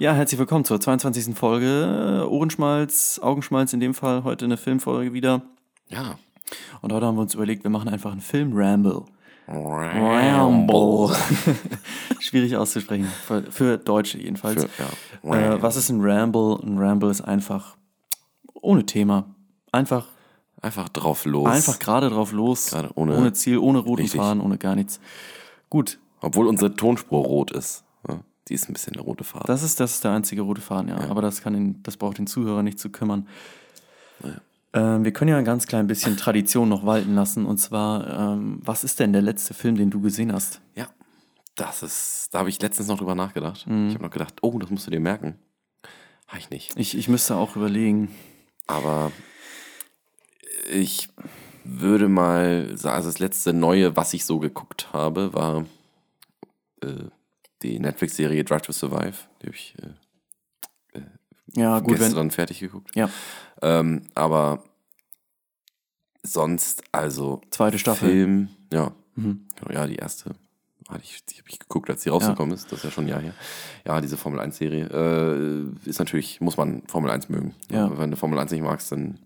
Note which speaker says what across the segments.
Speaker 1: Ja, herzlich willkommen zur 22. Folge. Ohrenschmalz, Augenschmalz in dem Fall. Heute eine Filmfolge wieder.
Speaker 2: Ja.
Speaker 1: Und heute haben wir uns überlegt, wir machen einfach einen Film-Ramble. Ramble. Schwierig auszusprechen. Für, für Deutsche jedenfalls.
Speaker 2: Für, ja.
Speaker 1: Äh, was ist ein Ramble? Ein Ramble ist einfach ohne Thema. Einfach,
Speaker 2: Einfach drauf los.
Speaker 1: einfach gerade drauf los.
Speaker 2: Gerade ohne-
Speaker 1: Ziel, ohne roten
Speaker 2: Richtig.
Speaker 1: Faden, ohne gar nichts. Gut,
Speaker 2: Obwohl unsere Tonspur rot ist. Ja, die ist ein bisschen eine rote Farbe.
Speaker 1: Das ist, das ist der einzige rote Faden, ja. Aber das, kann den, das braucht den Zuhörer nicht zu kümmern. Ähm, wir können ja ein ganz klein bisschen Tradition noch walten lassen. Und zwar, ähm, was ist denn der letzte Film, den du gesehen hast?
Speaker 2: Ja. Das ist, da habe ich letztens noch drüber nachgedacht.
Speaker 1: Mhm.
Speaker 2: Ich habe noch gedacht, oh, das musst du dir merken. Habe ich nicht.
Speaker 1: Ich, ich müsste auch überlegen.
Speaker 2: Aber ich würde mal sagen, also das letzte Neue, was ich so geguckt habe, war äh, die Netflix-Serie Drive to Survive. Die habe ich äh,
Speaker 1: Ja, gut,
Speaker 2: gestern
Speaker 1: wenn.
Speaker 2: fertig geguckt.
Speaker 1: Ja,
Speaker 2: Ähm, aber sonst, also
Speaker 1: zweite Staffel.
Speaker 2: Film, ja.
Speaker 1: Mhm.
Speaker 2: Genau, ja, die erste hatte ich, die habe ich geguckt, als die rausgekommen ist. Das ist ja schon ein Jahr her. Ja, diese Formel 1-Serie äh, ist natürlich, muss man Formel 1 mögen.
Speaker 1: Ja.
Speaker 2: Wenn du Formel 1 nicht magst, dann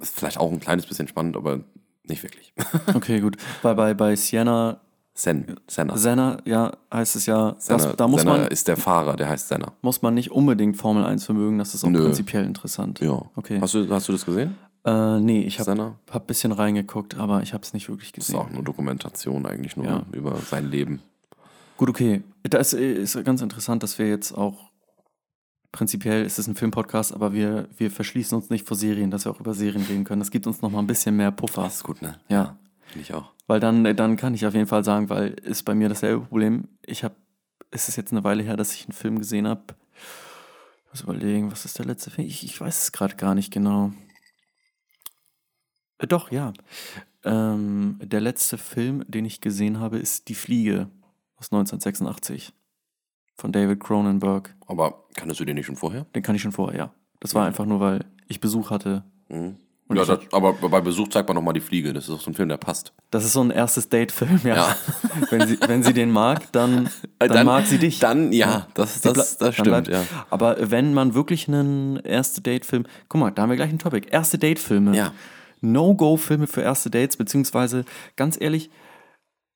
Speaker 2: ist vielleicht auch ein kleines bisschen spannend, aber nicht wirklich.
Speaker 1: Okay, gut. Bei, bei, bei Sienna,
Speaker 2: Sen, Senna.
Speaker 1: Senna, ja, heißt es ja, das,
Speaker 2: Senna,
Speaker 1: da muss
Speaker 2: Senna
Speaker 1: man,
Speaker 2: ist der Fahrer, der heißt Senna.
Speaker 1: muss man nicht unbedingt Formel 1 vermögen. Das ist auch
Speaker 2: Nö.
Speaker 1: prinzipiell interessant.
Speaker 2: Ja.
Speaker 1: Okay.
Speaker 2: Hast du, hast du das gesehen?
Speaker 1: Äh, nee, ich habe
Speaker 2: Senna?
Speaker 1: hab ein bisschen reingeguckt, aber ich habe es nicht wirklich
Speaker 2: Das ist
Speaker 1: gesehen.
Speaker 2: auch eine Dokumentation eigentlich nur
Speaker 1: Ja.
Speaker 2: über sein Leben.
Speaker 1: Gut, okay. Das ist ganz interessant, dass wir jetzt auch prinzipiell ist es ein Filmpodcast, aber wir, wir verschließen uns nicht vor Serien, dass wir auch über Serien reden können. Das gibt uns noch mal ein bisschen mehr Puffer.
Speaker 2: Das ist gut, ne?
Speaker 1: Ja,
Speaker 2: ich auch.
Speaker 1: weil dann, dann kann ich auf jeden Fall sagen, weil ist bei mir dasselbe Problem. Ich habe, es ist jetzt eine Weile her, dass ich einen Film gesehen habe. Ich muss überlegen, was ist der letzte Film? Ich, ich weiß es gerade gar nicht genau. Äh, doch, ja. Ähm, der letzte Film, den ich gesehen habe, ist Die Fliege aus 1986 von David Cronenberg.
Speaker 2: Aber kanntest du den nicht schon vorher?
Speaker 1: Den kann ich schon vorher, ja. Das war einfach nur, weil ich Besuch hatte.
Speaker 2: Mhm.
Speaker 1: Und
Speaker 2: Ja, das, aber bei Besuch zeigt man nochmal die Fliege. Das ist auch so ein Film, der passt.
Speaker 1: Das ist so ein erstes Date-Film, ja.
Speaker 2: Ja.
Speaker 1: wenn, sie, wenn sie den mag, dann, dann, mag sie dich.
Speaker 2: Dann, ja, das, das, das
Speaker 1: dann
Speaker 2: stimmt,
Speaker 1: bleibt-
Speaker 2: ja.
Speaker 1: Aber wenn man wirklich einen erste Date-Film, guck mal, da haben wir gleich ein Topic. Erste Date-Filme.
Speaker 2: Ja.
Speaker 1: No-Go-Filme für erste Dates, beziehungsweise, ganz ehrlich,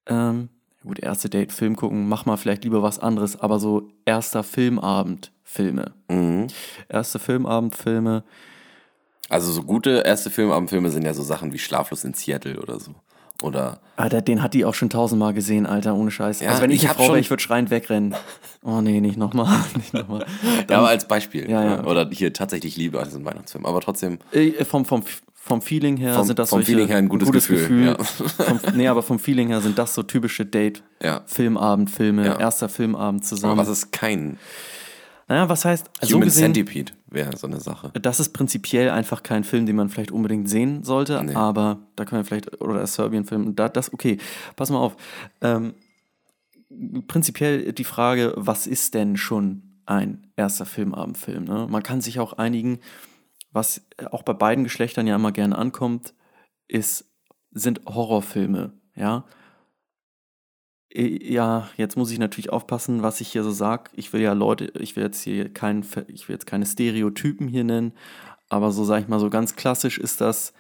Speaker 1: ähm, gut, erste Date-Film gucken, mach mal vielleicht lieber was anderes, aber so erster Filmabend-Filme.
Speaker 2: Mhm.
Speaker 1: Erste Filmabend-Filme,
Speaker 2: Also so gute erste Filmabendfilme sind ja so Sachen wie Schlaflos in Seattle oder so. Oder
Speaker 1: Alter, den hat die auch schon tausendmal gesehen, Alter, ohne Scheiß.
Speaker 2: Ja,
Speaker 1: also wenn ich,
Speaker 2: ich
Speaker 1: eine Frau wäre,
Speaker 2: schon-
Speaker 1: ich würde schreiend wegrennen. Oh nee, nicht nochmal, nicht nochmal.
Speaker 2: ja, aber als Beispiel.
Speaker 1: Ja, ja, okay.
Speaker 2: Oder hier tatsächlich Liebe als ein Weihnachtsfilm. Aber trotzdem,
Speaker 1: Äh, vom, vom, vom Feeling her
Speaker 2: Vom-
Speaker 1: sind das
Speaker 2: vom
Speaker 1: solche,
Speaker 2: Feeling her ein gutes Gefühl, ja.
Speaker 1: vom, nee, aber vom Feeling her sind das so typische Date,
Speaker 2: ja.
Speaker 1: Filmabendfilme,
Speaker 2: Ja.
Speaker 1: erster Filmabend zusammen.
Speaker 2: Aber was ist kein
Speaker 1: naja, was heißt, so
Speaker 2: Human
Speaker 1: gesehen,
Speaker 2: Centipede wäre so eine Sache.
Speaker 1: das ist prinzipiell einfach kein Film, den man vielleicht unbedingt sehen sollte,
Speaker 2: Nee.
Speaker 1: aber da können wir vielleicht, oder der Serbien-Film, da, das, okay, pass mal auf. Ähm, prinzipiell die Frage, was ist denn schon ein erster Filmabendfilm? Ne? Man kann sich auch einigen, was auch bei beiden Geschlechtern ja immer gerne ankommt, ist, sind Horrorfilme, ja. Ja, jetzt muss ich natürlich aufpassen, was ich hier so sage. Ich will ja Leute, ich will jetzt hier kein, ich will jetzt keine Stereotypen hier nennen, aber so sage ich mal, so ganz klassisch ist das,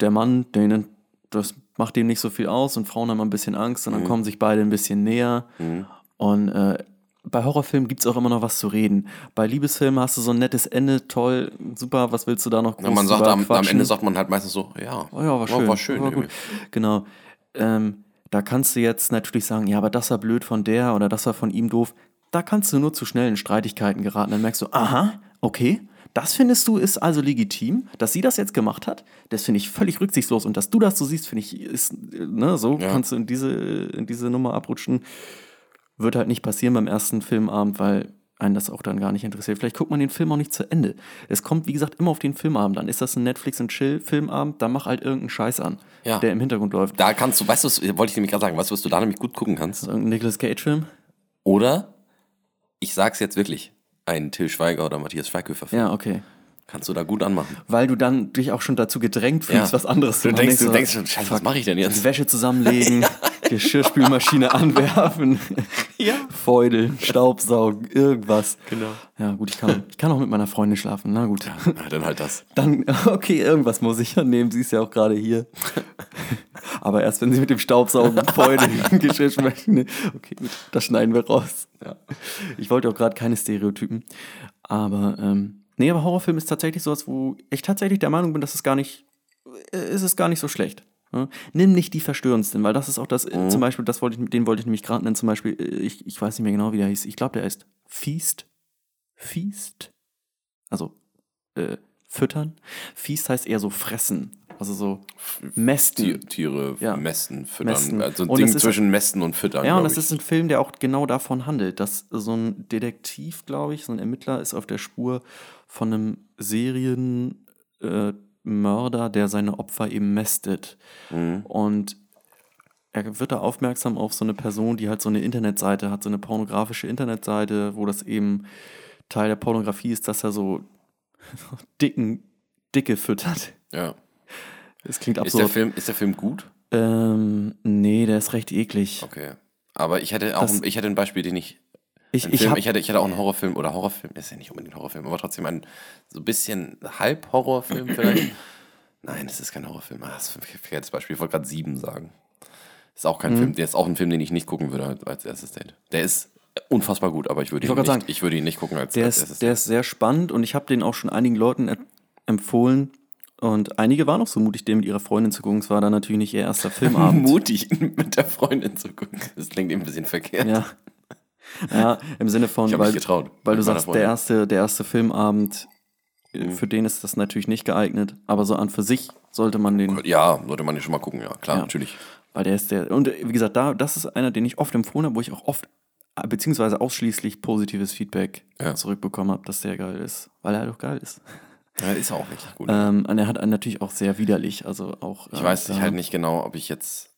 Speaker 1: der Mann, denen, das macht dem nicht so viel aus und Frauen haben ein bisschen Angst und dann
Speaker 2: Mhm.
Speaker 1: kommen sich beide ein bisschen näher.
Speaker 2: Mhm.
Speaker 1: Und äh, bei Horrorfilmen gibt es auch immer noch was zu reden. Bei Liebesfilmen hast du so ein nettes Ende, toll, super, was willst du da noch groß
Speaker 2: Ja, man sagt am, am? Ende sagt man halt meistens so, ja,
Speaker 1: Oh ja, war schön.
Speaker 2: war schön.
Speaker 1: War gut. Genau. Ähm, da kannst du jetzt natürlich sagen, ja, aber das war blöd von der oder das war von ihm doof. Da kannst du nur zu schnell in Streitigkeiten geraten. Dann merkst du, aha, okay, das findest du ist also legitim, dass sie das jetzt gemacht hat. Das finde ich völlig rücksichtslos und dass du das so siehst, finde ich, ist, ne, so
Speaker 2: Ja.
Speaker 1: kannst du in diese, in diese Nummer abrutschen. Wird halt nicht passieren beim ersten Filmabend, weil einen das auch dann gar nicht interessiert. Vielleicht guckt man den Film auch nicht zu Ende. Es kommt, wie gesagt, immer auf den Filmabend an. Ist das ein Netflix- und Chill-Filmabend, dann mach halt irgendeinen Scheiß an,
Speaker 2: Ja.
Speaker 1: der im Hintergrund läuft.
Speaker 2: Da kannst du, weißt du, wollte ich nämlich gerade sagen, weißt du, was du da nämlich gut gucken kannst?
Speaker 1: Irgendein Nicolas Cage-Film?
Speaker 2: Oder, ich sag's jetzt wirklich, ein Till Schweiger oder Matthias Schweighöfer Film.
Speaker 1: Ja, okay.
Speaker 2: Kannst du da gut anmachen.
Speaker 1: Weil du dann dich auch schon dazu gedrängt fühlst,
Speaker 2: Ja.
Speaker 1: was anderes
Speaker 2: Du
Speaker 1: machen.
Speaker 2: denkst, du denkst schon, scheiße, was mache ich denn
Speaker 1: Die
Speaker 2: jetzt?
Speaker 1: Wäsche zusammenlegen, Geschirrspülmaschine anwerfen,
Speaker 2: Ja.
Speaker 1: feudeln, Staubsaugen, irgendwas.
Speaker 2: Genau.
Speaker 1: Ja, gut, ich kann, ich kann auch mit meiner Freundin schlafen. Na gut.
Speaker 2: Ja, dann halt das.
Speaker 1: Dann, okay, irgendwas muss ich ja nehmen. Sie ist ja auch gerade hier. Aber erst wenn sie mit dem Staubsaugen, Feudeln, Geschirrspülmaschine. Okay, gut, das schneiden wir raus.
Speaker 2: Ja.
Speaker 1: Ich wollte auch gerade keine Stereotypen. Aber, ähm, nee, aber Horrorfilm ist tatsächlich sowas, wo ich tatsächlich der Meinung bin, dass es gar nicht, äh, ist es gar nicht so schlecht. Ja? Nimm nicht die verstörendsten, weil das ist auch das, äh, zum Beispiel, das wollte ich, den wollte ich nämlich gerade nennen, zum Beispiel, äh, ich, ich weiß nicht mehr genau, wie der hieß. Ich glaube, der heißt Feast. Feast? Also, äh, füttern. Feast heißt eher so fressen. Also so mästen.
Speaker 2: Tier, Tiere
Speaker 1: Ja.
Speaker 2: mästen, füttern.
Speaker 1: Mästen.
Speaker 2: Also ein Ding
Speaker 1: ist-
Speaker 2: zwischen Mästen und Füttern.
Speaker 1: Ja, und das
Speaker 2: ich.
Speaker 1: ist ein Film, der auch genau davon handelt, dass so ein Detektiv, glaube ich, so ein Ermittler ist auf der Spur von einem Serienmörder, äh, Mörder, der seine Opfer eben mästet.
Speaker 2: Mhm.
Speaker 1: Und er wird da aufmerksam auf so eine Person, die halt so eine Internetseite hat, so eine pornografische Internetseite, wo das eben Teil der Pornografie ist, dass er so dicken, dicke füttert.
Speaker 2: Ja.
Speaker 1: Das klingt
Speaker 2: Ist der,
Speaker 1: absurd.
Speaker 2: Film, ist der Film gut?
Speaker 1: Ähm, nee, der ist recht eklig.
Speaker 2: Okay. Aber ich hätte auch
Speaker 1: Das-
Speaker 2: ein, ich hätte ein Beispiel, den ich.
Speaker 1: Ich, ich
Speaker 2: Film, ich, hätte, ich hätte auch einen Horrorfilm oder Horrorfilm, ist ja nicht unbedingt ein Horrorfilm, aber trotzdem ein so ein bisschen Halb-Horrorfilm vielleicht. Nein, es ist kein Horrorfilm. Ah, das ist ein verkehrtes Beispiel. Ich wollte gerade sieben sagen. Ist auch
Speaker 1: Mhm.
Speaker 2: kein Film. Der ist auch ein Film, den ich nicht gucken würde als- erstes Date. Der ist unfassbar gut, aber ich würde
Speaker 1: Ich
Speaker 2: ihn, nicht,
Speaker 1: sagen,
Speaker 2: ich würde ihn nicht gucken als,
Speaker 1: Der
Speaker 2: als
Speaker 1: ist,
Speaker 2: erstes
Speaker 1: der
Speaker 2: Date.
Speaker 1: ist sehr spannend und ich habe den auch schon einigen Leuten empfohlen. Und einige waren auch so mutig, den mit ihrer Freundin zu gucken. Es war dann natürlich nicht ihr erster Filmabend.
Speaker 2: mutig mit der Freundin zu gucken. Das klingt eben ein bisschen verkehrt.
Speaker 1: ja. ja, im Sinne von, weil,
Speaker 2: getraut.
Speaker 1: weil du sagst, der erste, der erste Filmabend, äh,
Speaker 2: Mhm.
Speaker 1: für den ist das natürlich nicht geeignet. Aber so an für sich sollte man den,
Speaker 2: Ja, sollte man nicht schon mal gucken, ja, klar,
Speaker 1: Ja.
Speaker 2: natürlich.
Speaker 1: weil der ist der. Und äh, wie gesagt, da, das ist einer, den ich oft empfohlen habe, wo ich auch oft, äh, beziehungsweise ausschließlich positives Feedback
Speaker 2: Ja.
Speaker 1: zurückbekommen habe, dass der geil ist. Weil er halt auch geil ist.
Speaker 2: Ja, ist auch richtig gut.
Speaker 1: Ähm, und er hat einen natürlich auch sehr widerlich. Also auch.
Speaker 2: ich
Speaker 1: äh,
Speaker 2: weiß
Speaker 1: da-
Speaker 2: halt nicht genau, ob ich jetzt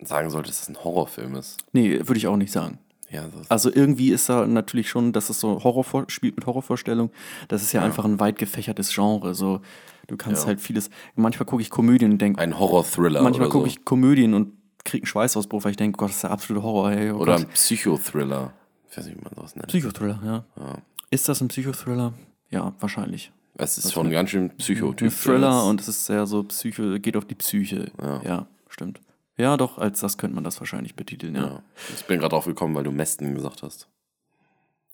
Speaker 2: sagen sollte, dass es ein Horrorfilm ist.
Speaker 1: Nee, würde ich auch nicht sagen.
Speaker 2: Ja,
Speaker 1: Also irgendwie ist da natürlich schon, dass es so Horror spielt mit Horrorvorstellung. Das ist ja, einfach ein weit gefächertes Genre. So, du kannst
Speaker 2: Ja.
Speaker 1: halt vieles. Manchmal gucke ich Komödien und denke,
Speaker 2: ein Horror-Thriller
Speaker 1: manchmal gucke
Speaker 2: so.
Speaker 1: ich Komödien und kriege einen Schweißausbruch, weil ich denke, Gott, das ist der absolute Horror. Hey, oh
Speaker 2: Oder
Speaker 1: Gott.
Speaker 2: ein Psychothriller. Ich weiß nicht, wie man sowas nennt.
Speaker 1: Psychothriller, ja.
Speaker 2: Ja.
Speaker 1: Ist das ein Psychothriller? Ja, wahrscheinlich.
Speaker 2: Es ist schon ganz schön
Speaker 1: Ein
Speaker 2: Psychotyp.
Speaker 1: Thriller und es ist sehr so Psycho, geht auf die Psyche.
Speaker 2: Ja.
Speaker 1: ja stimmt. Ja, doch, als das könnte man das wahrscheinlich betiteln, ja.
Speaker 2: Ja. Ich bin gerade drauf gekommen, weil du Mästen gesagt hast.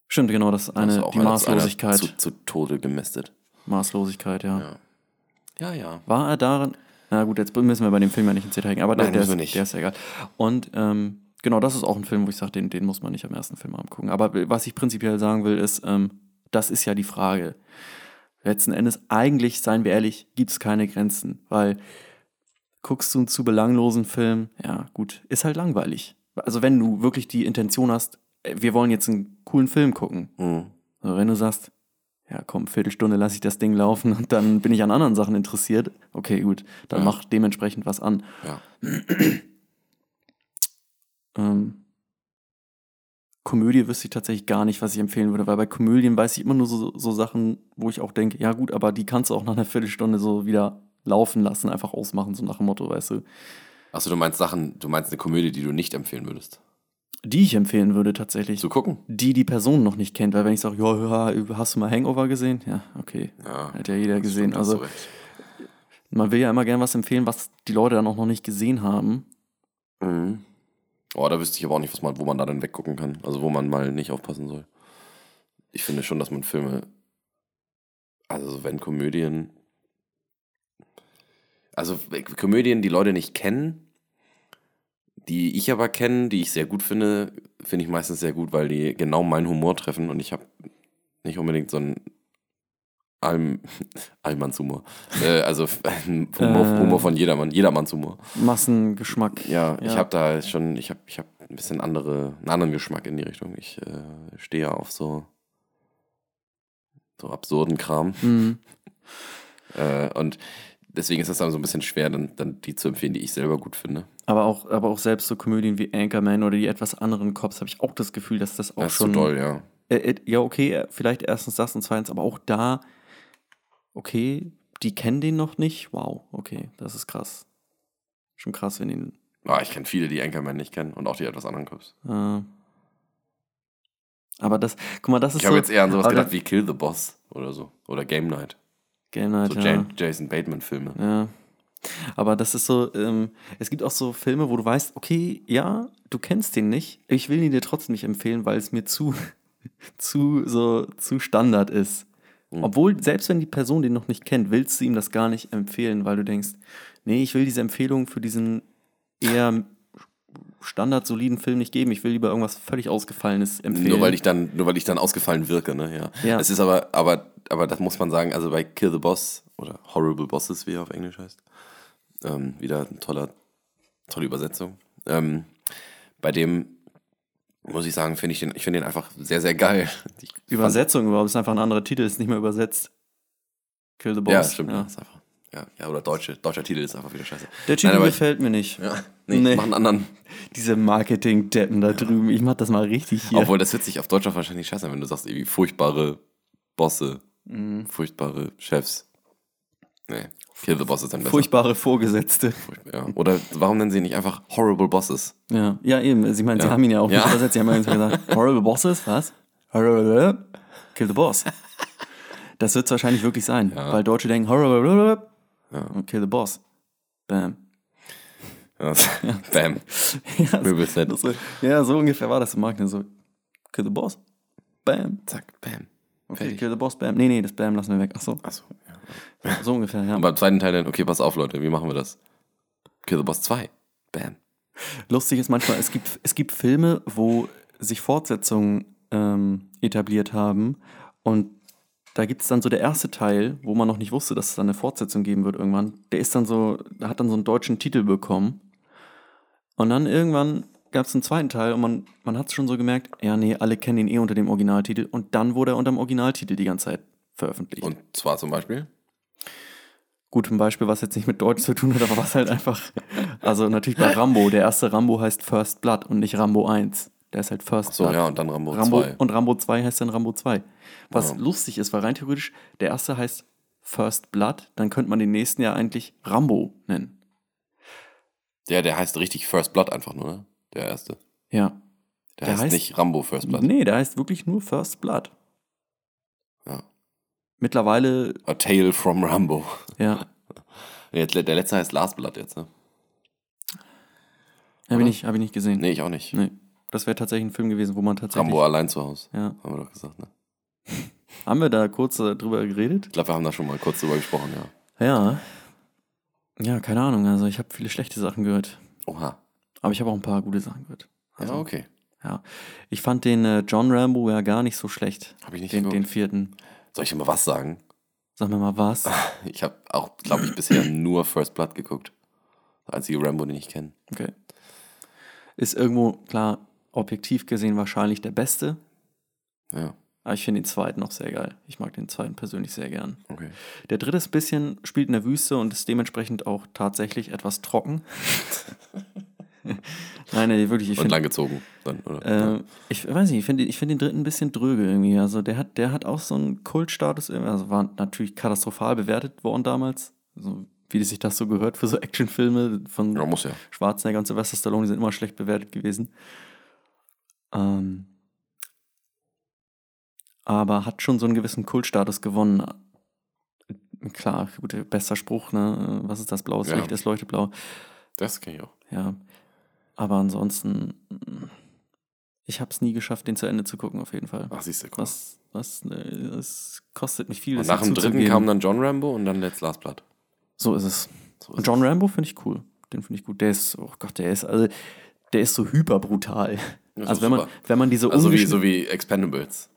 Speaker 1: Stimmt, genau, das ist eine,
Speaker 2: auch
Speaker 1: die
Speaker 2: einer-
Speaker 1: Maßlosigkeit.
Speaker 2: Einer zu, zu Tode gemästet.
Speaker 1: Maßlosigkeit, ja.
Speaker 2: Ja. Ja, ja.
Speaker 1: War er darin? Na gut, jetzt müssen wir bei dem Film ja nicht ins Detail gehen, aber der,
Speaker 2: Nein,
Speaker 1: der,
Speaker 2: müssen
Speaker 1: ist, der ist ja egal. Und ähm, genau, das ist auch ein Film, wo ich sage, den, den muss man nicht am ersten Filmabend gucken. Aber was ich prinzipiell sagen will, ist, ähm, das ist ja die Frage. Letzten Endes, eigentlich, seien wir ehrlich, gibt es keine Grenzen, weil guckst du einen zu belanglosen Film, ja gut, ist halt langweilig. Also wenn du wirklich die Intention hast, wir wollen jetzt einen coolen Film gucken,
Speaker 2: Mhm.
Speaker 1: also wenn du sagst, ja komm, Viertelstunde lasse ich das Ding laufen und dann bin ich an anderen Sachen interessiert, okay, gut, dann
Speaker 2: Ja.
Speaker 1: mach dementsprechend was an.
Speaker 2: Ja.
Speaker 1: Ähm, Komödie wüsste ich tatsächlich gar nicht, was ich empfehlen würde, weil bei Komödien weiß ich immer nur so, so Sachen, wo ich auch denke, ja gut, aber die kannst du auch nach einer Viertelstunde so wieder laufen lassen, einfach ausmachen, so nach dem Motto, weißt du.
Speaker 2: Achso, du meinst Sachen, du meinst eine Komödie, die du nicht empfehlen würdest.
Speaker 1: Die ich empfehlen würde tatsächlich.
Speaker 2: Zu gucken?
Speaker 1: Die die Person noch nicht kennt, weil wenn ich sage, ja, hast du mal Hangover gesehen? Ja, okay.
Speaker 2: Ja.
Speaker 1: Hat ja jeder gesehen. Also man will ja immer gerne was empfehlen, was die Leute dann auch noch nicht gesehen haben.
Speaker 2: Mhm. Oh, da wüsste ich aber auch nicht, was man, wo man da dann weggucken kann. Also wo man mal nicht aufpassen soll. Ich finde schon, dass man Filme, also wenn Komödien, also Komödien, die Leute nicht kennen, die ich aber kenne, die ich sehr gut finde, finde ich meistens sehr gut, weil die genau meinen Humor treffen und ich habe nicht unbedingt so einen Allm Allmannshumor. äh, also Humor,
Speaker 1: Äh.
Speaker 2: Humor von jedermann, jedermannshumor.
Speaker 1: Massengeschmack.
Speaker 2: Ja, ich
Speaker 1: Ja.
Speaker 2: habe da schon, ich habe ich hab ein bisschen andere, einen anderen Geschmack in die Richtung. Ich äh, stehe ja auf so, so absurden Kram.
Speaker 1: Mhm.
Speaker 2: Äh, und deswegen ist es dann so ein bisschen schwer, dann, dann die zu empfehlen, die ich selber gut finde.
Speaker 1: Aber auch, aber auch selbst so Komödien wie Anchorman oder die etwas anderen Cops habe ich auch das Gefühl, dass das auch
Speaker 2: Das ist
Speaker 1: schon.
Speaker 2: zu doll, ja.
Speaker 1: Äh, äh, ja, okay, vielleicht erstens das und zweitens, aber auch da, okay, die kennen den noch nicht. Wow, okay, das ist krass. Schon krass, wenn den
Speaker 2: Ah, ich kenne viele, die Anchorman nicht kennen und auch die etwas anderen Clubs.
Speaker 1: Äh, aber das, guck mal, das ist
Speaker 2: Ich habe
Speaker 1: so.
Speaker 2: jetzt eher an sowas gedacht wie Kill the Boss oder so. Oder Game Night.
Speaker 1: Game Night,
Speaker 2: So
Speaker 1: ja.
Speaker 2: Jason Bateman-Filme.
Speaker 1: Ja. Aber das ist so, ähm, es gibt auch so Filme, wo du weißt, okay, ja, du kennst den nicht, ich will ihn dir trotzdem nicht empfehlen, weil es mir zu, zu, so, zu Standard ist. Obwohl, selbst wenn die Person den noch nicht kennt, willst du ihm das gar nicht empfehlen, weil du denkst, nee, ich will diese Empfehlung für diesen eher standardsoliden Film nicht geben, ich will lieber irgendwas völlig Ausgefallenes empfehlen.
Speaker 2: Nur weil ich dann, nur weil ich dann ausgefallen wirke, ne? Ja.
Speaker 1: Ja.
Speaker 2: Es ist aber, aber, aber das muss man sagen, also bei Kill the Boss oder Horrible Bosses, wie er auf Englisch heißt, ähm, wieder ein toller, tolle Übersetzung. Ähm, bei dem muss ich sagen, finde ich den, ich finde den einfach sehr, sehr geil. Ich
Speaker 1: Übersetzung überhaupt ist einfach ein anderer Titel, ist nicht mehr übersetzt. Kill the Boss.
Speaker 2: Ja, stimmt.
Speaker 1: Ja.
Speaker 2: Ist einfach, ja, ja, oder deutsche, deutscher Titel ist einfach wieder scheiße.
Speaker 1: Der Titel
Speaker 2: Nein,
Speaker 1: gefällt mir nicht.
Speaker 2: Ja, nee,
Speaker 1: Nee.
Speaker 2: mach einen anderen.
Speaker 1: Diese Marketing-Deppen da drüben. Ich mach das mal richtig hier.
Speaker 2: Obwohl, das wird sich auf Deutsch auch wahrscheinlich scheiße an, wenn du sagst, irgendwie furchtbare Bosse,
Speaker 1: Mhm.
Speaker 2: furchtbare Chefs. Nee, Kill the Boss ist dann besser.
Speaker 1: Furchtbare Vorgesetzte.
Speaker 2: Furchtbar, Ja. Oder warum nennen sie nicht einfach Horrible Bosses?
Speaker 1: Ja, ja eben. Ich meine, sie
Speaker 2: Ja.
Speaker 1: haben ihn ja auch
Speaker 2: Ja.
Speaker 1: nicht übersetzt. Sie haben ja gesagt, Horrible Bosses, was? Horrible, kill the boss. Das wird es wahrscheinlich wirklich sein.
Speaker 2: Ja.
Speaker 1: Weil Deutsche denken, Horrible,
Speaker 2: Ja.
Speaker 1: kill the boss. Bam.
Speaker 2: Bam.
Speaker 1: Ja,
Speaker 2: Möbelset.
Speaker 1: so, ja, so ungefähr war das im Markt. So, kill the boss. Bam.
Speaker 2: Zack, bam.
Speaker 1: Okay,
Speaker 2: Fertig.
Speaker 1: kill the boss, bam. Nee, nee, das Bam lassen wir weg. Achso,
Speaker 2: Achso. Ja.
Speaker 1: so ungefähr, ja.
Speaker 2: Und beim zweiten Teil dann, okay, pass auf, Leute, wie machen wir das? Kill the Boss 2. Bam.
Speaker 1: Lustig ist manchmal, es gibt, es gibt Filme, wo sich Fortsetzungen ähm, etabliert haben und da gibt es dann so der erste Teil, wo man noch nicht wusste, dass es dann eine Fortsetzung geben wird irgendwann. Der ist dann so, der hat dann so einen deutschen Titel bekommen. Und dann irgendwann gab es einen zweiten Teil und man, man hat es schon so gemerkt, ja, nee, alle kennen ihn eh unter dem Originaltitel und dann wurde er unter dem Originaltitel die ganze Zeit veröffentlicht.
Speaker 2: Und zwar zum Beispiel?
Speaker 1: Gut, ein Beispiel, was jetzt nicht mit Deutsch zu tun hat, aber was halt einfach. Also natürlich bei Rambo. Der erste Rambo heißt First Blood und nicht Rambo 1. Der ist halt First
Speaker 2: So,
Speaker 1: Blood.
Speaker 2: ja, und dann Rambo,
Speaker 1: Rambo
Speaker 2: 2.
Speaker 1: und Rambo 2 heißt dann Rambo 2. Was
Speaker 2: Ja.
Speaker 1: lustig ist, weil rein theoretisch der erste heißt First Blood, dann könnte man den nächsten ja eigentlich Rambo nennen.
Speaker 2: Der, der heißt richtig First Blood einfach nur, ne? Der erste.
Speaker 1: Ja.
Speaker 2: Der,
Speaker 1: Der
Speaker 2: heißt,
Speaker 1: heißt-
Speaker 2: nicht Rambo First Blood.
Speaker 1: Nee, der heißt wirklich nur First Blood.
Speaker 2: Ja.
Speaker 1: Mittlerweile,
Speaker 2: A Tale from Rambo.
Speaker 1: ja,
Speaker 2: Jetzt, der letzte heißt Last Blood jetzt, ne?
Speaker 1: habe ich, nicht- hab ich nicht gesehen.
Speaker 2: Nee, ich auch nicht.
Speaker 1: Nee. Das wäre tatsächlich ein Film gewesen, wo man tatsächlich.
Speaker 2: Rambo allein zu Hause.
Speaker 1: Ja.
Speaker 2: Haben wir doch gesagt, ne?
Speaker 1: Haben wir da kurz äh, drüber geredet?
Speaker 2: Ich glaube, wir haben da schon mal kurz drüber gesprochen, ja.
Speaker 1: Ja. Ja, keine Ahnung. Also ich habe viele schlechte Sachen gehört.
Speaker 2: Oha.
Speaker 1: Aber ich habe auch ein paar gute Sachen gehört. Also,
Speaker 2: ja, okay.
Speaker 1: ja. Ich fand den äh, John Rambo ja gar nicht so schlecht.
Speaker 2: Habe ich nicht
Speaker 1: Den,
Speaker 2: geguckt.
Speaker 1: den vierten.
Speaker 2: Soll ich dir mal was sagen?
Speaker 1: Sag mir mal was.
Speaker 2: Ich habe auch, glaube ich, bisher nur First Blood geguckt. Der einzige Rambo, den ich kenne.
Speaker 1: Okay. Ist irgendwo, klar, objektiv gesehen wahrscheinlich der beste.
Speaker 2: Ja,
Speaker 1: Aber ich finde den zweiten auch sehr geil. Ich mag den zweiten persönlich sehr gern.
Speaker 2: okay.
Speaker 1: Der dritte ist ein bisschen, spielt in der Wüste und ist dementsprechend auch tatsächlich etwas trocken. Nein, nee, wirklich. Ich
Speaker 2: Und
Speaker 1: finde
Speaker 2: langgezogen dann, oder?
Speaker 1: Äh, ich weiß nicht, ich finde ich find den dritten ein bisschen dröge irgendwie. Also der hat, der hat auch so einen Kultstatus, irgendwie. also war natürlich katastrophal bewertet worden damals. So, wie sich das so gehört für so Actionfilme von
Speaker 2: ja, muss ja.
Speaker 1: Schwarzenegger und Sylvester Stallone, die sind immer schlecht bewertet gewesen. Ähm, aber hat schon so einen gewissen Kultstatus gewonnen. Klar, gut, bester Spruch, ne? Was ist das blaues
Speaker 2: Ja.
Speaker 1: Licht? Es leuchtet blau.
Speaker 2: Das kenne ich auch.
Speaker 1: Ja. Aber ansonsten, mm, ich habe es nie geschafft, den zu Ende zu gucken, auf jeden Fall.
Speaker 2: Ach, siehst du, guck.
Speaker 1: Was, was, äh, es kostet mich viel.
Speaker 2: Und nach dem dritten kam dann John Rambo und dann Let's Last Blood.
Speaker 1: So ist es.
Speaker 2: So
Speaker 1: Und
Speaker 2: ist
Speaker 1: John Rambo finde ich cool. Den finde ich gut. Der ist, oh Gott, der ist, also, der ist so hyperbrutal. Also wenn man, wenn man diese
Speaker 2: es. Also wie, so wie Expendables,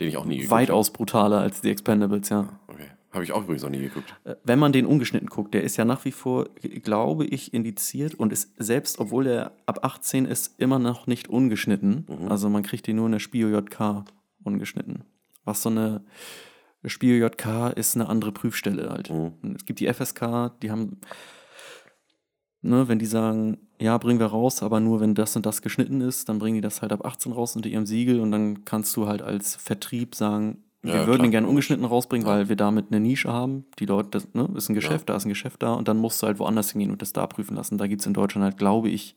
Speaker 2: den ich auch nie geguckt
Speaker 1: weitaus brutaler als die Expendables, ja.
Speaker 2: habe. Okay. Habe ich auch übrigens noch nie geguckt.
Speaker 1: Äh, Wenn man den ungeschnitten guckt, der ist ja nach wie vor, glaube ich, indiziert und ist selbst, obwohl er ab 18 ist, immer noch nicht ungeschnitten.
Speaker 2: Mhm.
Speaker 1: Also man kriegt den nur in der Spio JK ungeschnitten. Was so eine Spio JK ist eine andere Prüfstelle halt.
Speaker 2: Mhm.
Speaker 1: Es gibt die FSK, die haben, ne, wenn die sagen, ja, bringen wir raus, aber nur wenn das und das geschnitten ist, dann bringen die das halt ab 18 raus unter ihrem Siegel und dann kannst du halt als Vertrieb sagen, wir
Speaker 2: Ja,
Speaker 1: würden
Speaker 2: klar.
Speaker 1: ihn gerne ungeschnitten rausbringen, weil wir damit eine Nische haben. Die Leute, das ne, ist ein Geschäft, da ist ein Geschäft da und dann musst du halt woanders hingehen und das da prüfen lassen. Da gibt es in Deutschland halt, glaube ich,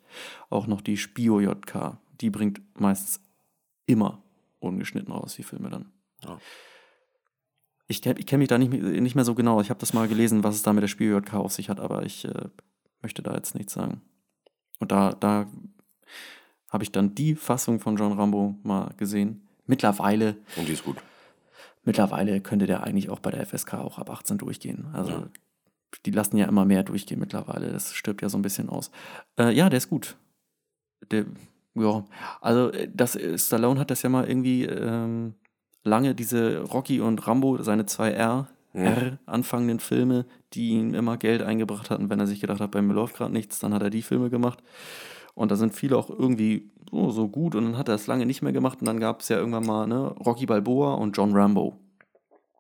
Speaker 1: auch noch die Spio JK. Die bringt meistens immer ungeschnitten raus, die Filme dann.
Speaker 2: Ja.
Speaker 1: Ich, ich kenne mich da nicht, mehr- nicht mehr so genau. Ich habe das mal gelesen, was es da mit der Spio JK auf sich hat, aber ich äh, möchte da jetzt nichts sagen. Und da, da habe ich dann die Fassung von John Rambo mal gesehen. Mittlerweile
Speaker 2: Und die ist gut.
Speaker 1: Mittlerweile könnte der eigentlich auch bei der FSK auch ab 18 durchgehen. Also
Speaker 2: Ja.
Speaker 1: die lassen ja immer mehr durchgehen mittlerweile. Das stirbt ja so ein bisschen aus. Äh, ja, der ist gut. Der, ja, also das äh, Stallone hat das ja mal irgendwie ähm, lange diese Rocky und Rambo, seine zwei R. R anfangenden Filme, die ihm immer Geld eingebracht hatten, wenn er sich gedacht hat, bei mir läuft gerade nichts, dann hat er die Filme gemacht. Und da sind viele auch irgendwie so, so gut und dann hat er es lange nicht mehr gemacht und dann gab es ja irgendwann mal ne, Rocky Balboa und John Rambo.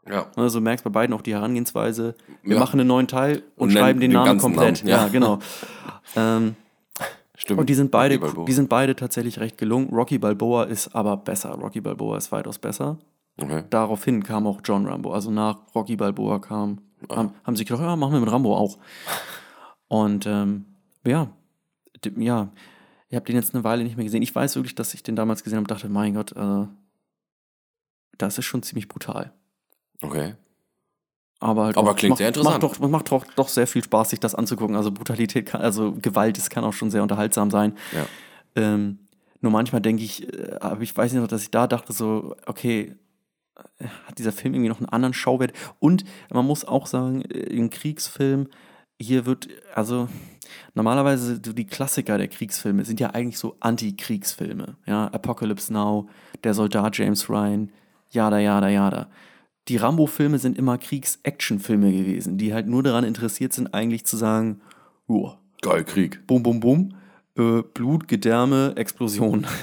Speaker 2: Ja.
Speaker 1: Also du merkst bei beiden auch die Herangehensweise. Wir
Speaker 2: Ja.
Speaker 1: machen einen neuen Teil und,
Speaker 2: Und
Speaker 1: schreiben den,
Speaker 2: den
Speaker 1: Namen komplett.
Speaker 2: Namen,
Speaker 1: Ja,
Speaker 2: ja.
Speaker 1: genau. ähm,
Speaker 2: Stimmt.
Speaker 1: und die sind beide, die sind beide tatsächlich recht gelungen. Rocky Balboa ist aber besser. Rocky Balboa ist weitaus besser.
Speaker 2: Okay.
Speaker 1: Daraufhin kam auch John Rambo. Also nach Rocky Balboa kam, haben, haben sie gedacht, ja, machen wir mit Rambo auch. Und ähm, ja, ja, ihr habt den jetzt eine Weile nicht mehr gesehen. Ich weiß wirklich, dass ich den damals gesehen habe und dachte, mein Gott, äh, das ist schon ziemlich brutal.
Speaker 2: Okay.
Speaker 1: Aber, halt
Speaker 2: Aber
Speaker 1: auch-
Speaker 2: klingt
Speaker 1: macht,
Speaker 2: sehr interessant.
Speaker 1: Macht doch, macht doch, doch sehr viel Spaß, sich das anzugucken. Also Brutalität, kann, also Gewalt, das kann auch schon sehr unterhaltsam sein.
Speaker 2: Ja.
Speaker 1: Ähm, nur manchmal denke ich, äh, aber ich weiß nicht noch, dass ich da dachte so, okay, hat dieser Film irgendwie noch einen anderen Schauwert? Und man muss auch sagen, äh, im Kriegsfilm, hier wird, also normalerweise die Klassiker der Kriegsfilme sind ja eigentlich so Anti-Kriegsfilme. Ja, Apocalypse Now, Der Soldat James Ryan, jada, jada, jada. Die Rambo-Filme sind immer Kriegs-Action-Filme gewesen, die halt nur daran interessiert sind, eigentlich zu sagen, joa,
Speaker 2: Geil, Krieg.
Speaker 1: bum, bum, bum, äh, Blut, Gedärme, Explosion.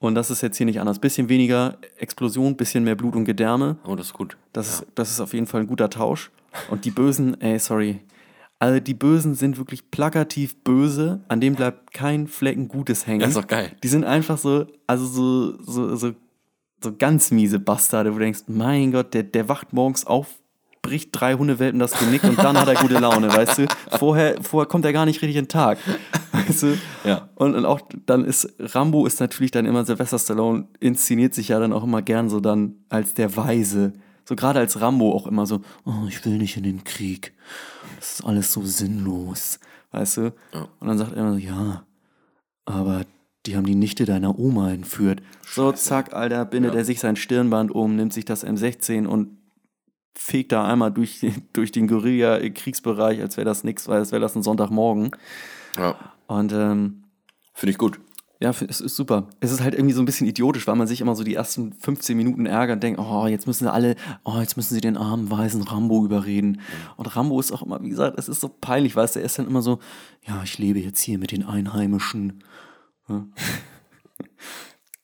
Speaker 1: Und das ist jetzt hier nicht anders. Bisschen weniger Explosion, bisschen mehr Blut und Gedärme.
Speaker 2: Oh, das ist gut.
Speaker 1: Das, ist, das ist auf jeden Fall ein guter Tausch. Und die Bösen, ey, sorry. Also die Bösen sind wirklich plakativ böse, an dem bleibt kein Flecken Gutes hängen.
Speaker 2: Das ist doch geil.
Speaker 1: Die sind einfach so, also so, so, so, so ganz miese Bastarde, wo du denkst, mein Gott, der, der wacht morgens auf, bricht drei Hundewelpen das Genick und dann hat er gute Laune, weißt du? Vorher, vorher kommt er gar nicht richtig in den Tag. Weißt du?
Speaker 2: Ja.
Speaker 1: Und, und auch dann ist, Rambo ist natürlich dann immer, Sylvester Stallone inszeniert sich ja dann auch immer gern so dann als der Weise. So gerade als Rambo auch immer so, oh, ich will nicht in den Krieg. Das ist alles so sinnlos. Weißt du?
Speaker 2: Ja.
Speaker 1: Und dann sagt er immer so, ja, aber die haben die Nichte deiner Oma entführt. So, zack, Alter, bindet
Speaker 2: Ja.
Speaker 1: er sich sein Stirnband um, nimmt sich das M16 und fegt da einmal durch, durch den Guerilla-Kriegsbereich, als wäre das weil als wäre das ein Sonntagmorgen.
Speaker 2: Ja.
Speaker 1: Und ähm,
Speaker 2: Finde ich gut.
Speaker 1: ja, es ist super. Es ist halt irgendwie so ein bisschen idiotisch, weil man sich immer so die ersten 15 Minuten ärgert und denkt, oh, jetzt müssen sie alle, oh, jetzt müssen sie den armen, weisen Rambo überreden. Und Rambo ist auch immer, wie gesagt, es ist so peinlich, weißt du, er ist dann immer so, ja, ich lebe jetzt hier mit den Einheimischen. Ja.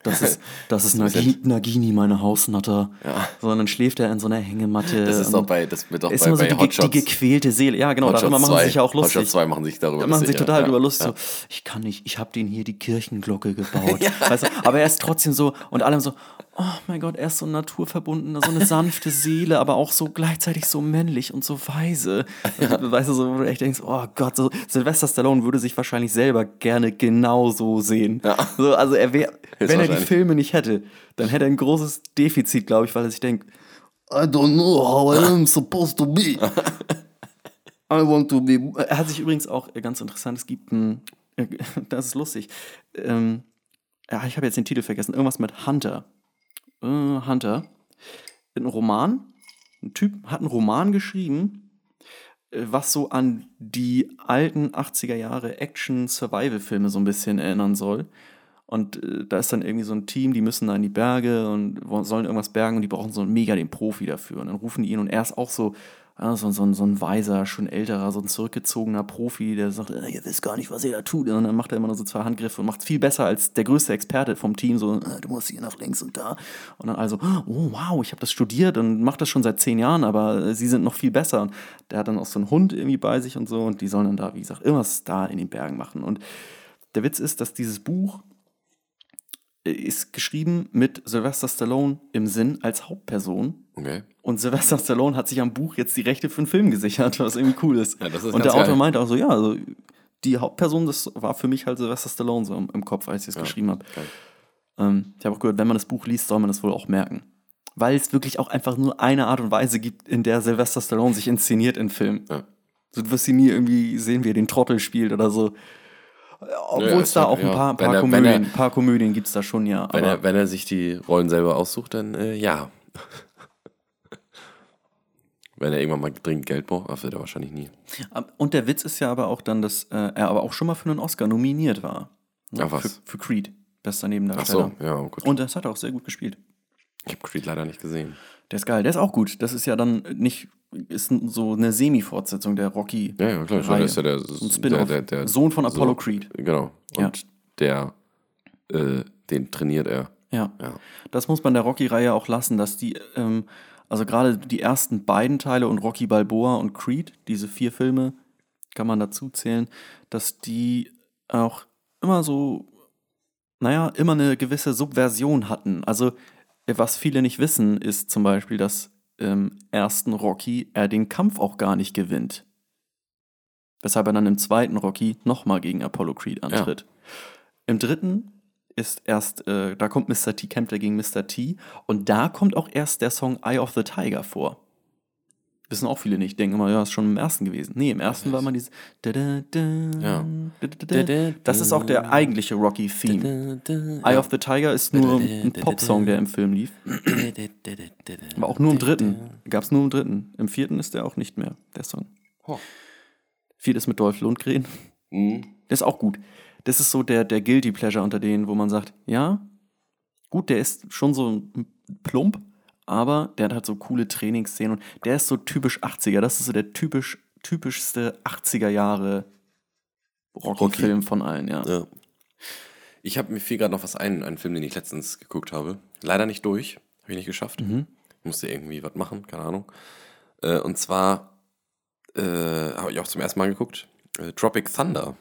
Speaker 1: Das ist, das ist Nagi, Nagini, meine Hausnatter.
Speaker 2: Ja.
Speaker 1: So, und dann schläft er in so einer Hängematte.
Speaker 2: Das ist
Speaker 1: und
Speaker 2: doch bei, das wird doch
Speaker 1: ist
Speaker 2: bei,
Speaker 1: immer so
Speaker 2: bei
Speaker 1: die, ge- die
Speaker 2: Hotshots.
Speaker 1: gequälte Seele. Ja, genau, darüber machen sie sich ja auch lustig.
Speaker 2: Hotshots 2 machen sich darüber
Speaker 1: Da machen sich total
Speaker 2: ja.
Speaker 1: drüber
Speaker 2: Ja.
Speaker 1: lustig. So, ich kann nicht, ich habe den hier die Kirchenglocke gebaut. weißt du? Aber er ist trotzdem so, und alle so, oh mein Gott, er ist so ein naturverbundener, so eine sanfte Seele, aber auch so gleichzeitig so männlich und so weise. Weißt du, so, wo du echt denkst, oh Gott, so Sylvester Stallone würde sich wahrscheinlich selber gerne genauso sehen.
Speaker 2: Ja.
Speaker 1: So, also er wäre, wenn er die. Filme nicht hätte, dann hätte er ein großes Defizit, glaube ich, weil er sich denkt, I don't know how I am supposed to be. I want to be. Er hat sich übrigens auch äh, ganz interessant, es gibt ein, äh, das ist lustig. Ähm, ja, ich habe jetzt den Titel vergessen. Irgendwas mit Hunter. Äh, Hunter. Ein Roman. Ein Typ hat einen Roman geschrieben, äh, was so an die alten 80er Jahre Action-Survival-Filme so ein bisschen erinnern soll. Und äh, da ist dann irgendwie so ein Team, die müssen da in die Berge und sollen irgendwas bergen und die brauchen so mega den Profi dafür. Und dann rufen die ihn und er ist auch so, ja, so, so, ein- so ein weiser, schon älterer, so ein zurückgezogener Profi, der sagt, äh, ihr wisst gar nicht, was ihr da tut. Und dann macht er immer nur so zwei Handgriffe und macht es viel besser als der größte Experte vom Team. So, äh, du musst hier nach links und da. Und dann also, oh wow, ich habe das studiert und mache das schon seit zehn Jahren, aber äh, sie sind noch viel besser. Und der hat dann auch so einen Hund irgendwie bei sich und so und die sollen dann da, wie gesagt, irgendwas da in den Bergen machen. Und der Witz ist, dass dieses Buch ist geschrieben mit Sylvester Stallone im Sinn als Hauptperson.
Speaker 2: Okay.
Speaker 1: Und Sylvester Stallone hat sich am Buch jetzt die Rechte für einen Film gesichert, was irgendwie cool ist.
Speaker 2: Ja, ist
Speaker 1: und der Autor
Speaker 2: geil.
Speaker 1: meinte auch so, ja, also die Hauptperson, das war für mich halt Sylvester Stallone so im, im Kopf, als ich es geschrieben habe. Ähm, ich habe auch gehört, wenn man das Buch liest, soll man das wohl auch merken. Weil es wirklich auch einfach nur eine Art und Weise gibt, in der Sylvester Stallone sich inszeniert in Filmen.
Speaker 2: Ja.
Speaker 1: So, du wirst sie nie irgendwie sehen, wie er den Trottel spielt oder so. Obwohl
Speaker 2: Ja,
Speaker 1: es da auch ein
Speaker 2: ja.
Speaker 1: paar, paar
Speaker 2: er-
Speaker 1: Komödien,
Speaker 2: er-
Speaker 1: paar Komödien gibt es da schon, ja.
Speaker 2: Wenn er, wenn er sich die Rollen selber aussucht, dann äh, ja. Wenn er irgendwann mal dringend Geld braucht, ach, wird er wahrscheinlich nie.
Speaker 1: Und der Witz ist ja aber auch dann, dass äh, er aber auch schon mal für einen Oscar nominiert war.
Speaker 2: Ach, was?
Speaker 1: Für, für Creed, bester
Speaker 2: Ach
Speaker 1: Nebendarsteller.
Speaker 2: so, ja, gut.
Speaker 1: Und das hat er auch sehr gut gespielt.
Speaker 2: ich habe Creed leider nicht gesehen.
Speaker 1: Der ist geil, der ist auch gut. Das ist ja dann nicht, ist so eine Semi-Fortsetzung der Rocky.
Speaker 2: Ja, ja, klar, schon, der ist ja der, der, der, der
Speaker 1: Sohn von Apollo
Speaker 2: so-
Speaker 1: Creed.
Speaker 2: Genau.
Speaker 1: Ja.
Speaker 2: Und der, äh, den trainiert er.
Speaker 1: Ja.
Speaker 2: Ja.
Speaker 1: Das muss man der Rocky-Reihe auch lassen, dass die, ähm, also gerade die ersten beiden Teile und Rocky Balboa und Creed, diese vier Filme, kann man dazu zählen, dass die auch immer so, naja, immer eine gewisse Subversion hatten. Also, was viele nicht wissen, ist zum Beispiel, dass im ersten Rocky er den Kampf auch gar nicht gewinnt. Weshalb er dann im zweiten Rocky nochmal gegen Apollo Creed antritt. Im dritten ist erst, äh, da kommt Mr. T, kämpft er gegen Mr. T und da kommt auch erst der Song Eye of the Tiger vor. Wissen auch viele nicht, denken immer, ja, ist schon im ersten gewesen. Nee, im ersten war mal dieses. da, da, da,
Speaker 2: Ja.
Speaker 1: da, da, da. Das ist auch der eigentliche Rocky-Theme. Eye of the Tiger ist nur ein Popsong, der im Film lief. Aber auch nur im dritten. Gab es nur im dritten. Im vierten ist der auch nicht mehr, der Song.
Speaker 2: Oh.
Speaker 1: Ist mit Dolph Lundgren.
Speaker 2: Mhm.
Speaker 1: Der ist auch gut. Das ist so der, der Guilty Pleasure unter denen, wo man sagt, ja, gut, der ist schon so plump, aber der hat halt so coole Trainingsszenen und der ist so typisch 80er. Das ist so der typisch, typischste 80er Jahre Rocky-Film von allen, ja.
Speaker 2: Ja. Ich habe mir fiel gerade noch was ein, einen Film, den ich letztens geguckt habe. Leider nicht durch, habe ich nicht geschafft.
Speaker 1: Mhm.
Speaker 2: Musste irgendwie was machen, keine Ahnung. Äh, und zwar äh, habe ich auch zum ersten Mal geguckt. Äh, Tropic Thunder.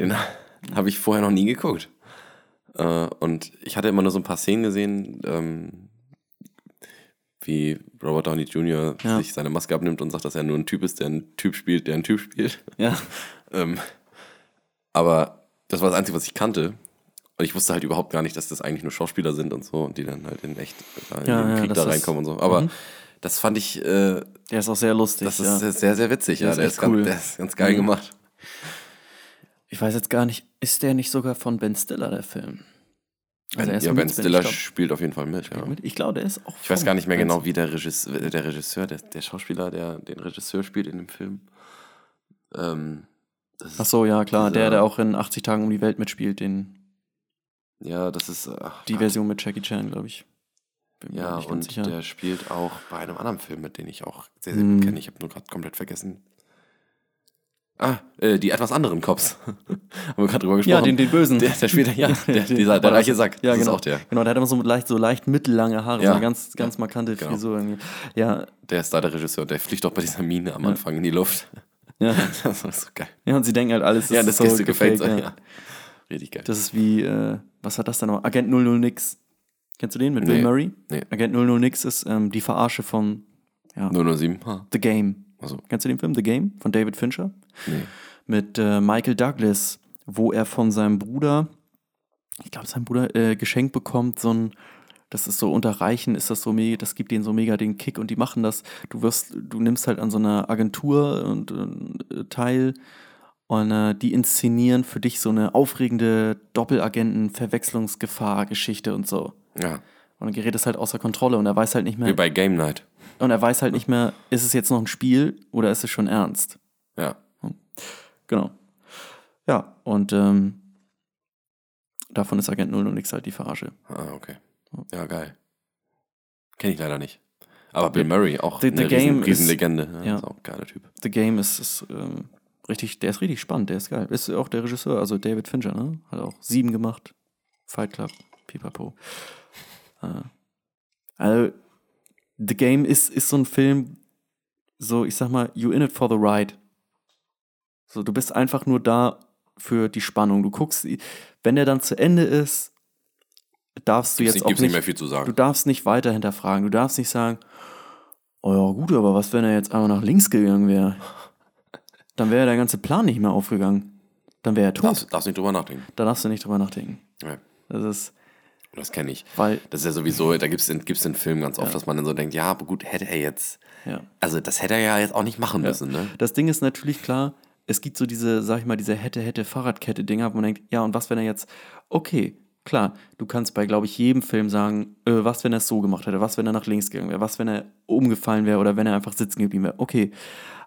Speaker 2: Den habe ich vorher noch nie geguckt. Äh, und ich hatte immer nur so ein paar Szenen gesehen, ähm, wie Robert Downey Jr.
Speaker 1: Ja.
Speaker 2: sich seine Maske abnimmt und sagt, dass er nur ein Typ ist, der einen Typ spielt, der einen Typ spielt.
Speaker 1: Ja,
Speaker 2: Ähm, aber das war das Einzige, was ich kannte. Und ich wusste halt überhaupt gar nicht, dass das eigentlich nur Schauspieler sind und so und die dann halt in echt äh, in
Speaker 1: Ja,
Speaker 2: den
Speaker 1: ja,
Speaker 2: Krieg
Speaker 1: das
Speaker 2: da
Speaker 1: Mhm.
Speaker 2: reinkommen und so. Aber das fand ich, äh,
Speaker 1: der ist auch sehr lustig.
Speaker 2: das
Speaker 1: ja.
Speaker 2: ist sehr, sehr witzig.
Speaker 1: Der
Speaker 2: Ja,
Speaker 1: ist
Speaker 2: der ist, ganz,
Speaker 1: cool.
Speaker 2: der ist ganz geil
Speaker 1: Mhm.
Speaker 2: gemacht.
Speaker 1: Ich weiß jetzt gar nicht, ist der nicht sogar von Ben Stiller, der Film? Also
Speaker 2: ja, Ben Stiller
Speaker 1: glaub-
Speaker 2: spielt auf jeden Fall mit. Ja.
Speaker 1: mit. Ich glaube, der ist auch.
Speaker 2: Ich weiß gar nicht mehr
Speaker 1: Ben
Speaker 2: genau, wie der Regisseur, der, Regisseur der, der Schauspieler, der den Regisseur spielt in dem Film. Ähm,
Speaker 1: Ach so, ja, klar. Der,
Speaker 2: Dieser-
Speaker 1: der auch in 80 Tagen um die Welt mitspielt, den,
Speaker 2: Ja, das ist. Ach,
Speaker 1: die Version mit Jackie Chan, glaube ich. Bin mir
Speaker 2: Ja, und
Speaker 1: sicher.
Speaker 2: der spielt auch bei einem anderen Film, mit dem ich auch sehr, sehr gut kenne. Ich habe nur gerade komplett vergessen. Ah, äh, die etwas anderen Cops. Haben wir gerade drüber gesprochen.
Speaker 1: ja, den, den Bösen.
Speaker 2: der, der spielt, ja, der, dieser, der reiche Sack.
Speaker 1: Ja,
Speaker 2: das
Speaker 1: genau.
Speaker 2: ist auch der.
Speaker 1: Genau, der hat immer so leicht, so leicht mittellange Haare,
Speaker 2: Ja.
Speaker 1: so eine ganz, ganz
Speaker 2: Ja.
Speaker 1: markante
Speaker 2: Genau.
Speaker 1: Frisur irgendwie. Ja,
Speaker 2: Der ist da der Regisseur. Der fliegt auch bei dieser Mine am
Speaker 1: Ja.
Speaker 2: Anfang in die Luft.
Speaker 1: ja.
Speaker 2: Das ist so geil.
Speaker 1: ja, und sie denken halt, alles ist
Speaker 2: ja, das
Speaker 1: so
Speaker 2: so gefällt
Speaker 1: gefaked,
Speaker 2: Ja. Richtig geil.
Speaker 1: Das ist wie, äh, was hat das denn noch? Agent 00 Nix. Kennst du den mit
Speaker 2: Nee.
Speaker 1: Bill Murray?
Speaker 2: Nee.
Speaker 1: Agent 00 Nix ist ähm, die Verarsche von ja,
Speaker 2: 007. Ha.
Speaker 1: The Game.
Speaker 2: Also,
Speaker 1: Kennst du den Film The Game von David Fincher?
Speaker 2: Nee.
Speaker 1: Mit äh, Michael Douglas, wo er von seinem Bruder, ich glaube, sein Bruder äh, geschenkt bekommt, so ein, das ist so unter Reichen, ist das so mega, das gibt denen so mega den Kick und die machen das. Du wirst, du nimmst halt an so einer Agentur und äh, teil und äh, die inszenieren für dich so eine aufregende Doppelagenten-Verwechslungsgefahr-Geschichte und so.
Speaker 2: Ja,
Speaker 1: Und dann gerät es halt außer Kontrolle und er weiß halt nicht
Speaker 2: wie
Speaker 1: mehr,
Speaker 2: bei Game Night.
Speaker 1: und er weiß halt nicht mehr, ist es jetzt noch ein Spiel oder ist es schon ernst?
Speaker 2: Ja.
Speaker 1: Genau. Ja, und ähm, davon ist Agent 0 und nix halt die Verarsche.
Speaker 2: Ah, okay. Ja, geil. Kenne ich leider nicht. Aber Bill Murray, auch
Speaker 1: The-
Speaker 2: eine
Speaker 1: The
Speaker 2: riesen,
Speaker 1: Game ist-
Speaker 2: Riesenlegende. Ja,
Speaker 1: ja.
Speaker 2: Ist auch ein geiler Typ.
Speaker 1: The Game ist, ist ähm, richtig, der ist richtig spannend, der ist geil. Ist auch der Regisseur, also David Fincher, ne? Hat auch sieben gemacht. Fight Club, Pipapo. Äh, also, The Game ist, ist so ein Film, so, ich sag mal, you in it for the ride. So, du bist einfach nur da für die Spannung. Du guckst, wenn der dann zu Ende ist, darfst du
Speaker 2: Gibt's
Speaker 1: jetzt
Speaker 2: nicht-
Speaker 1: auch
Speaker 2: gibt's
Speaker 1: nicht,
Speaker 2: nicht mehr viel zu sagen.
Speaker 1: Du darfst nicht weiter hinterfragen. Du darfst nicht sagen, oh ja gut, aber was, wenn er jetzt einmal nach links gegangen wäre? Dann wäre der ganze Plan nicht mehr aufgegangen. Dann wäre er tot.
Speaker 2: Darfst, darfst nicht drüber nachdenken.
Speaker 1: Da darfst du nicht drüber nachdenken.
Speaker 2: Ja,
Speaker 1: Das ist,
Speaker 2: das kenne ich.
Speaker 1: weil,
Speaker 2: Das ist ja sowieso, da gibt es in, gibt's in Filmen ganz oft, dass man dann so denkt, ja, aber gut, hätte er jetzt.
Speaker 1: ja.
Speaker 2: Also das hätte er ja jetzt auch nicht machen müssen, ne?
Speaker 1: Das Ding ist natürlich klar, es gibt so diese, sag ich mal, diese hätte, hätte, Fahrradkette-Dinger, wo man denkt, ja, und was, wenn er jetzt, okay, klar, du kannst bei, glaube ich, jedem Film sagen, äh, was, wenn er es so gemacht hätte, was, wenn er nach links gegangen wäre, was, wenn er umgefallen wäre oder wenn er einfach sitzen geblieben wäre, okay.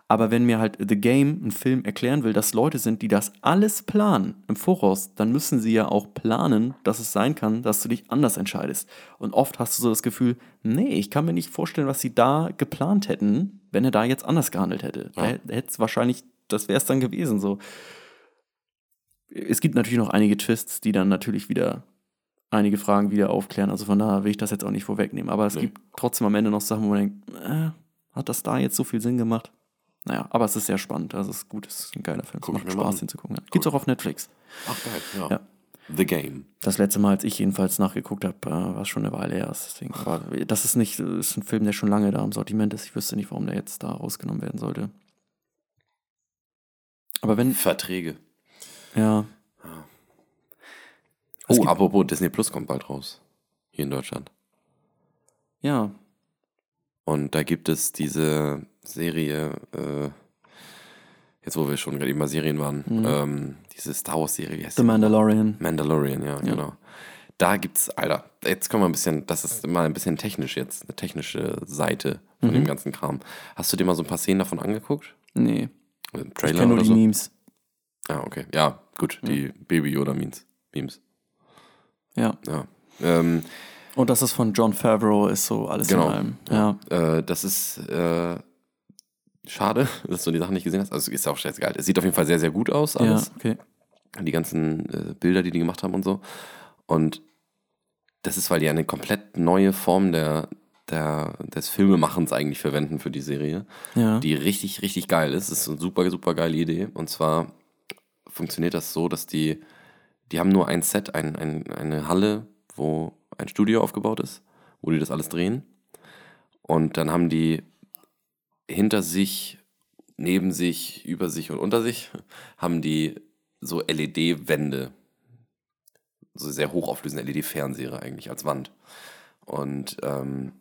Speaker 1: Aber wenn mir halt The Game, ein Film, erklären will, dass Leute sind, die das alles planen im Voraus, dann müssen sie ja auch planen, dass es sein kann, dass du dich anders entscheidest. Und oft hast du so das Gefühl, nee, ich kann mir nicht vorstellen, was sie da geplant hätten, wenn er da jetzt anders gehandelt hätte. Da hätte es wahrscheinlich, das wäre es dann gewesen so. Es gibt natürlich noch einige Twists, die dann natürlich wieder einige Fragen wieder aufklären. Also von daher will ich das jetzt auch nicht vorwegnehmen. Aber es
Speaker 2: Nee.
Speaker 1: gibt trotzdem am Ende noch Sachen, wo man denkt, äh, hat das da jetzt so viel Sinn gemacht? Naja, aber es ist sehr spannend. Also es ist gut, es ist ein geiler Film.
Speaker 2: Guck
Speaker 1: es macht Spaß
Speaker 2: an.
Speaker 1: hinzugucken. Ja. Gibt's auch auf Netflix.
Speaker 2: Ach geil, ja.
Speaker 1: Ja.
Speaker 2: The Game.
Speaker 1: Das letzte Mal, als ich jedenfalls nachgeguckt habe, äh, war es schon eine Weile her. Deswegen, aber das ist nicht, das ist ein Film, der schon lange da im Sortiment ist. Ich wüsste nicht, warum der jetzt da rausgenommen werden sollte. Aber wenn,
Speaker 2: Verträge.
Speaker 1: ja. Es
Speaker 2: Oh, apropos, Disney Plus kommt bald raus. Hier in Deutschland.
Speaker 1: Ja,
Speaker 2: Und da gibt es diese Serie, äh, jetzt wo wir schon gerade bei Serien waren, ähm, diese Star Wars-Serie, wie heißt
Speaker 1: The
Speaker 2: die?
Speaker 1: Mandalorian.
Speaker 2: Mandalorian, ja, genau. Da gibt's, Alter, jetzt kommen wir ein bisschen, das ist mal ein bisschen technisch jetzt, eine technische Seite von
Speaker 1: Mhm.
Speaker 2: dem ganzen Kram. Hast du dir mal so ein paar Szenen davon angeguckt?
Speaker 1: Nee,
Speaker 2: Im
Speaker 1: ich
Speaker 2: Trailer
Speaker 1: kenne nur
Speaker 2: oder
Speaker 1: die
Speaker 2: so?
Speaker 1: Memes.
Speaker 2: Ah, okay. Ja, gut, die Baby Yoda Memes.
Speaker 1: Ja.
Speaker 2: Ja. Ähm,
Speaker 1: Und das ist von John Favreau, ist so alles
Speaker 2: Genau.
Speaker 1: in allem. Ja.
Speaker 2: Äh, das ist äh, schade, dass du die Sachen nicht gesehen hast. Also ist ja auch scheißegal. Es sieht auf jeden Fall sehr, sehr gut aus,
Speaker 1: Ja,
Speaker 2: alles.
Speaker 1: okay.
Speaker 2: Die ganzen äh, Bilder, die die gemacht haben und so. Und das ist, weil die eine komplett neue Form der, der, des Filmemachens eigentlich verwenden für die Serie,
Speaker 1: Ja.
Speaker 2: die richtig, richtig geil ist. Das ist eine super, super geile Idee. Und zwar funktioniert das so, dass die, die haben nur ein Set, ein, ein, eine Halle, wo ein Studio aufgebaut ist, wo die das alles drehen. Und dann haben die hinter sich, neben sich, über sich und unter sich, haben die so LED-Wände. So sehr hochauflösende LED-Fernseher eigentlich als Wand. Und ähm,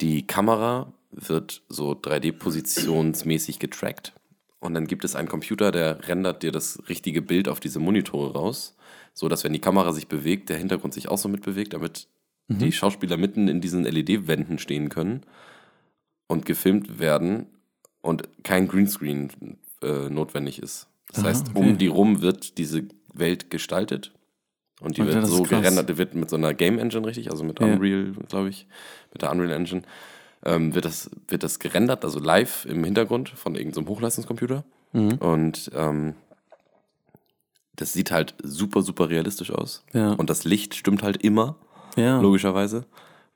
Speaker 2: die Kamera wird so 3D-positionsmäßig getrackt. Und dann gibt es einen Computer, der rendert dir das richtige Bild auf diese Monitore raus, so dass wenn die Kamera sich bewegt, der Hintergrund sich auch so mitbewegt, damit die Schauspieler mitten in diesen LED-Wänden stehen können und gefilmt werden und kein Greenscreen äh, notwendig ist. Das
Speaker 1: Ah,
Speaker 2: heißt,
Speaker 1: okay.
Speaker 2: um die rum wird diese Welt gestaltet und die
Speaker 1: Okay,
Speaker 2: wird
Speaker 1: das
Speaker 2: so gerendert, die wird mit so einer Game Engine richtig, also mit
Speaker 1: Ja.
Speaker 2: Unreal, glaube ich, mit der Unreal Engine, ähm, wird, das, wird das gerendert, also live im Hintergrund von irgendeinem Hochleistungscomputer.
Speaker 1: Mhm.
Speaker 2: Und ähm, das sieht halt super, super realistisch aus.
Speaker 1: Ja.
Speaker 2: Und das Licht stimmt halt immer,
Speaker 1: ja.
Speaker 2: logischerweise,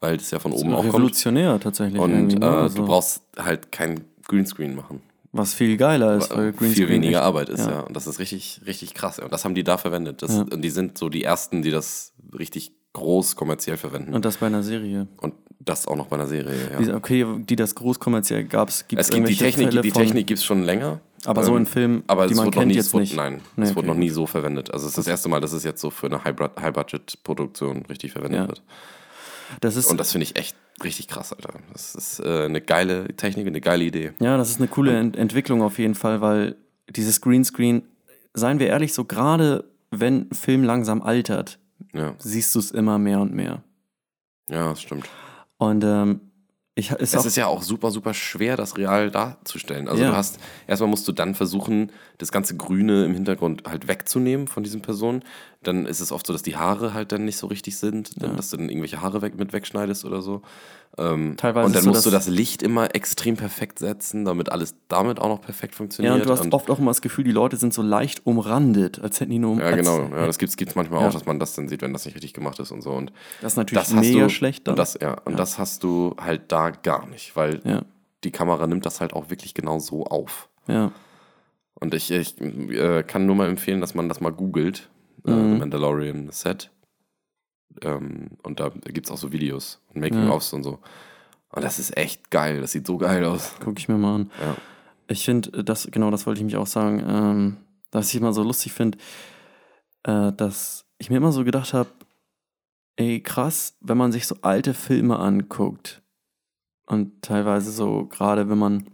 Speaker 2: weil das ja von oben auch kommt.
Speaker 1: Revolutionär tatsächlich.
Speaker 2: Und
Speaker 1: irgendwie,
Speaker 2: äh,
Speaker 1: ne? Also,
Speaker 2: du brauchst halt kein Greenscreen machen.
Speaker 1: Was viel geiler ist, weil
Speaker 2: Weil viel
Speaker 1: Greenscreen
Speaker 2: weniger
Speaker 1: echt-
Speaker 2: Arbeit ist, ja.
Speaker 1: ja.
Speaker 2: Und das ist richtig, richtig krass. Und das haben die da verwendet. Das,
Speaker 1: Ja.
Speaker 2: Und die sind so die ersten, die das richtig groß kommerziell verwenden.
Speaker 1: Und das bei einer Serie.
Speaker 2: Und das auch noch bei einer Serie, ja.
Speaker 1: Wie- Okay, die das groß kommerziell gab es.
Speaker 2: es gibt die Technik,
Speaker 1: Fälle
Speaker 2: die Technik gibt es schon länger.
Speaker 1: Aber so in Filmen,
Speaker 2: aber
Speaker 1: die
Speaker 2: es
Speaker 1: man
Speaker 2: wurde noch
Speaker 1: kennt
Speaker 2: nie,
Speaker 1: jetzt
Speaker 2: es wurde,
Speaker 1: nicht.
Speaker 2: Nein,
Speaker 1: Nee,
Speaker 2: es
Speaker 1: okay,
Speaker 2: wurde noch nie so verwendet. Also es ist das erste Mal, dass es jetzt so für eine High- High-Budget-Produktion richtig verwendet
Speaker 1: Ja.
Speaker 2: wird.
Speaker 1: Das ist,
Speaker 2: Und das finde ich echt richtig krass, Alter. Das ist äh, eine geile Technik, eine geile Idee.
Speaker 1: ja, das ist eine coole Ent Entwicklung auf jeden Fall, weil dieses Greenscreen, seien wir ehrlich, so gerade wenn ein Film langsam altert,
Speaker 2: Ja,
Speaker 1: siehst du es immer mehr und mehr.
Speaker 2: ja das stimmt.
Speaker 1: Und ähm, ich, ist
Speaker 2: Es ist ja auch super, super schwer, das real darzustellen. Also
Speaker 1: Ja.
Speaker 2: du hast, erstmal musst du dann versuchen, das ganze Grüne im Hintergrund halt wegzunehmen von diesen Personen. Dann ist es oft so, dass die Haare halt dann nicht so richtig sind, dann, dass du dann irgendwelche Haare weg, mit wegschneidest oder so. Ähm,
Speaker 1: Teilweise
Speaker 2: und dann
Speaker 1: so,
Speaker 2: musst du das Licht immer extrem perfekt setzen, damit alles damit auch noch perfekt funktioniert.
Speaker 1: ja, und du hast
Speaker 2: Und-
Speaker 1: oft auch immer das Gefühl, die Leute sind so leicht umrandet, als hätten die nur um.
Speaker 2: ja, genau. Ja, das gibt es manchmal
Speaker 1: Ja.
Speaker 2: auch, dass man das dann sieht, wenn das nicht richtig gemacht ist und so. Und
Speaker 1: Das ist natürlich
Speaker 2: das
Speaker 1: mega
Speaker 2: du,
Speaker 1: schlecht dann.
Speaker 2: Und das, ja, und das hast du halt da gar nicht, weil
Speaker 1: Ja.
Speaker 2: die Kamera nimmt das halt auch wirklich genau so auf.
Speaker 1: ja.
Speaker 2: Und ich, ich äh, kann nur mal empfehlen, dass man das mal googelt. Äh,
Speaker 1: Mhm.
Speaker 2: Mandalorian Set. Ähm, und da gibt es auch so Videos und Making-ofs und so. Und das ist echt geil. Das sieht so geil aus.
Speaker 1: Guck ich mir mal an.
Speaker 2: Ja.
Speaker 1: Ich finde, das, genau das wollte ich mich auch sagen, ähm, dass ich immer so lustig finde, äh, dass ich mir immer so gedacht habe, ey, krass, wenn man sich so alte Filme anguckt und teilweise so, gerade wenn man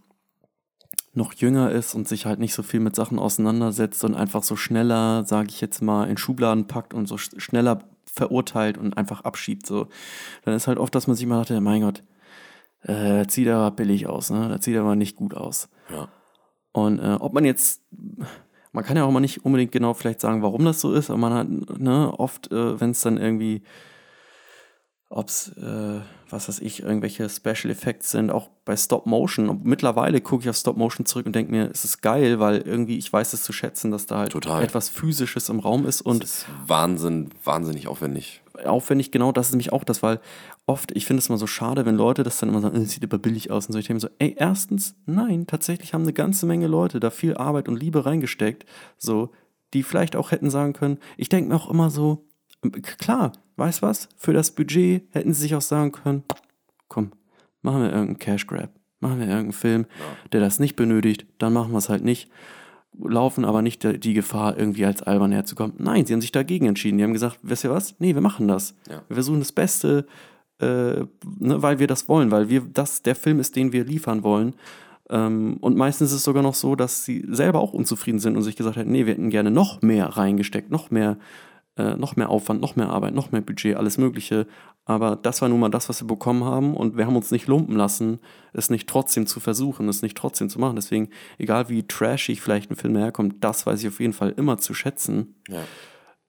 Speaker 1: noch jünger ist und sich halt nicht so viel mit Sachen auseinandersetzt und einfach so schneller, sage ich jetzt mal, in Schubladen packt und so sch- schneller verurteilt und einfach abschiebt, so, dann ist halt oft, dass man sich mal dachte, mein Gott, äh, das sieht aber billig aus, ne? Das sieht aber nicht gut aus.
Speaker 2: Ja.
Speaker 1: Und äh, ob man jetzt, man kann ja auch mal nicht unbedingt genau vielleicht sagen, warum das so ist, aber man hat, ne, oft, äh, wenn es dann irgendwie, ob es, äh, was weiß ich, irgendwelche Special Effects sind, auch bei Stop Motion. Und mittlerweile gucke ich auf Stop Motion zurück und denke mir, es ist geil, weil irgendwie ich weiß es zu schätzen, dass da halt
Speaker 2: Total.
Speaker 1: etwas Physisches im Raum ist und
Speaker 2: Das ist Wahnsinn, wahnsinnig aufwendig.
Speaker 1: aufwendig, genau, das ist nämlich auch das, weil oft, ich finde es immer so schade, wenn Leute das dann immer sagen, es sieht aber billig aus und so. Ich denke mir so, ey, erstens, nein, tatsächlich haben eine ganze Menge Leute da viel Arbeit und Liebe reingesteckt, so, die vielleicht auch hätten sagen können, ich denke mir auch immer so, klar, weißt was, für das Budget hätten sie sich auch sagen können, komm, machen wir irgendeinen Cash Grab, machen wir irgendeinen Film, der das nicht benötigt, dann machen wir es halt nicht laufen aber nicht die die Gefahr, irgendwie als albern herzukommen. Nein, sie haben sich dagegen entschieden. Die haben gesagt, wisst ihr was? Nee, wir machen das.
Speaker 2: Ja.
Speaker 1: Wir versuchen das Beste, äh, ne, weil wir das wollen, weil wir das der Film ist, den wir liefern wollen. Ähm, und meistens ist es sogar noch so, dass sie selber auch unzufrieden sind und sich gesagt hätten, nee, wir hätten gerne noch mehr reingesteckt, noch mehr, äh, noch mehr Aufwand, noch mehr Arbeit, noch mehr Budget, alles Mögliche. Aber das war nun mal das, was wir bekommen haben und wir haben uns nicht lumpen lassen, es nicht trotzdem zu versuchen, es nicht trotzdem zu machen. Deswegen, egal wie trashig vielleicht ein Film herkommt, das weiß ich auf jeden Fall immer zu schätzen.
Speaker 2: Ja.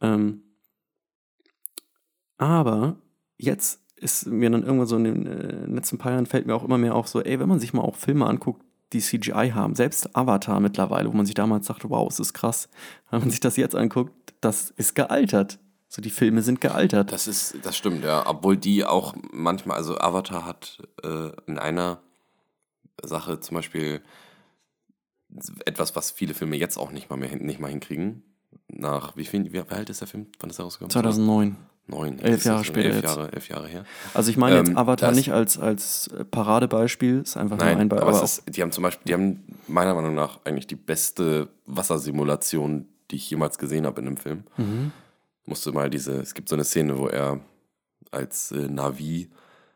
Speaker 1: Ähm, aber jetzt ist mir dann irgendwann so in den äh, letzten paar Jahren fällt mir auch immer mehr auf, so, ey, wenn man sich mal auch Filme anguckt, die CGI haben, selbst Avatar mittlerweile, wo man sich damals dachte, wow, es ist krass. Wenn man sich das jetzt anguckt, das ist gealtert. So, die Filme sind gealtert.
Speaker 2: Das ist, das stimmt, ja. Obwohl die auch manchmal, also Avatar hat äh, in einer Sache zum Beispiel etwas, was viele Filme jetzt auch nicht mal mehr nicht mal hinkriegen. Nach wie viel, wie alt ist der Film? Wann ist er rausgekommen?
Speaker 1: 2009.
Speaker 2: Neun.
Speaker 1: Elf Jahre später
Speaker 2: Elf. Jahre, elf Jahre her.
Speaker 1: Also ich meine jetzt
Speaker 2: Ähm,
Speaker 1: Avatar nicht als, als Paradebeispiel, ist einfach nur
Speaker 2: Nein,
Speaker 1: ein Be-
Speaker 2: aber,
Speaker 1: aber
Speaker 2: ist, die haben zum Beispiel, die haben meiner Meinung nach eigentlich die beste Wassersimulation, die ich jemals gesehen habe in einem Film.
Speaker 1: Mhm.
Speaker 2: Musste mal diese, es gibt so eine Szene, wo er als äh, Navi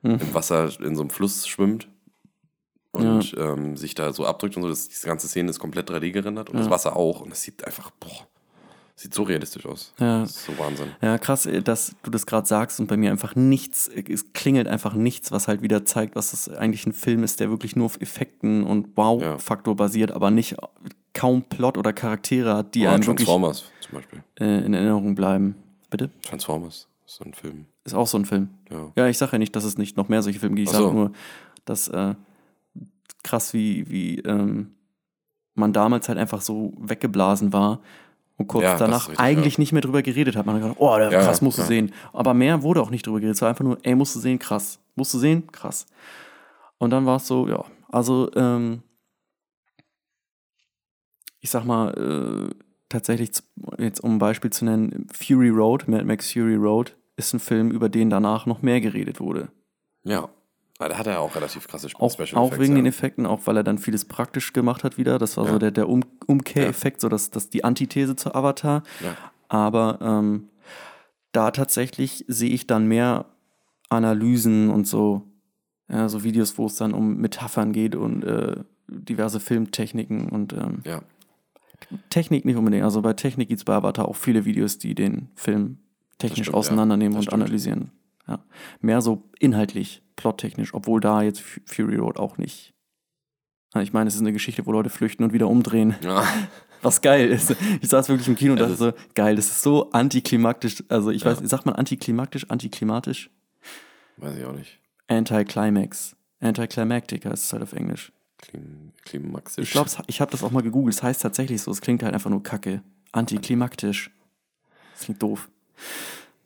Speaker 2: im Wasser in so einem Fluss schwimmt und ähm, sich da so abdrückt und so. Das, diese ganze Szene ist komplett 3D gerendert und das Wasser auch. Und es sieht einfach, boah, sieht so realistisch aus.
Speaker 1: Ja.
Speaker 2: Das ist so Wahnsinn.
Speaker 1: Ja, krass, äh, dass du das gerade sagst und bei mir einfach nichts, äh, es klingelt einfach nichts, was halt wieder zeigt, was es eigentlich ein Film ist, der wirklich nur auf Effekten und Wow-Faktor basiert, aber nicht äh, kaum Plot oder Charaktere hat, die
Speaker 2: Oder
Speaker 1: einem wirklich
Speaker 2: Transformers zum Beispiel.
Speaker 1: äh, in Erinnerung bleiben. Bitte?
Speaker 2: Transformers ist so ein Film.
Speaker 1: Ist auch so ein Film.
Speaker 2: Ja.
Speaker 1: Ja, ich sage ja nicht, dass es nicht noch mehr solche Filme gibt. Ich
Speaker 2: so.
Speaker 1: sage nur, dass äh, krass, wie, wie ähm, man damals halt einfach so weggeblasen war und kurz
Speaker 2: Ja,
Speaker 1: danach
Speaker 2: richtig,
Speaker 1: eigentlich
Speaker 2: ja.
Speaker 1: nicht mehr drüber geredet hat. Man hat gedacht, oh, der,
Speaker 2: Ja,
Speaker 1: krass, musst du sehen. Aber mehr wurde auch nicht drüber geredet. Es war einfach nur, ey, musst du sehen, krass. Musst du sehen, krass. Und dann war es so, ja, also, ähm, ich sag mal, äh, tatsächlich, jetzt um ein Beispiel zu nennen, Fury Road, Mad Max Fury Road, ist ein Film, über den danach noch mehr geredet wurde.
Speaker 2: Ja. Aber da hat er auch relativ krasse Sp-
Speaker 1: Auch,
Speaker 2: Special
Speaker 1: auch wegen
Speaker 2: ja.
Speaker 1: den Effekten, auch weil er dann vieles praktisch gemacht hat wieder. Das war so
Speaker 2: Ja.
Speaker 1: der, der um Umkehreffekt, so dass das die Antithese zu Avatar. Aber ähm, da tatsächlich sehe ich dann mehr Analysen und so, ja, so Videos, wo es dann um Metaphern geht und äh, diverse Filmtechniken und ähm,
Speaker 2: Ja.
Speaker 1: Technik nicht unbedingt. Also bei Technik gibt es bei Avatar auch viele Videos, die den Film technisch
Speaker 2: stimmt,
Speaker 1: auseinandernehmen
Speaker 2: ja.
Speaker 1: Und
Speaker 2: stimmt.
Speaker 1: analysieren. Ja. Mehr so inhaltlich, plottechnisch, obwohl da jetzt Fu- Fury Road auch nicht. Ich meine, es ist eine Geschichte, wo Leute flüchten und wieder umdrehen,
Speaker 2: ja.
Speaker 1: was geil ist. Ich saß wirklich im Kino und dachte so, geil, das ist so antiklimaktisch. Also ich
Speaker 2: Ja.
Speaker 1: weiß, sagt man antiklimaktisch, antiklimatisch?
Speaker 2: Weiß ich auch nicht.
Speaker 1: Anticlimax. Anticlimactic heißt es halt auf Englisch.
Speaker 2: Klim Klimaxisch.
Speaker 1: Ich glaube, ich habe das auch mal gegoogelt. Es heißt tatsächlich so. Es klingt halt einfach nur kacke. Antiklimaktisch. Das klingt doof.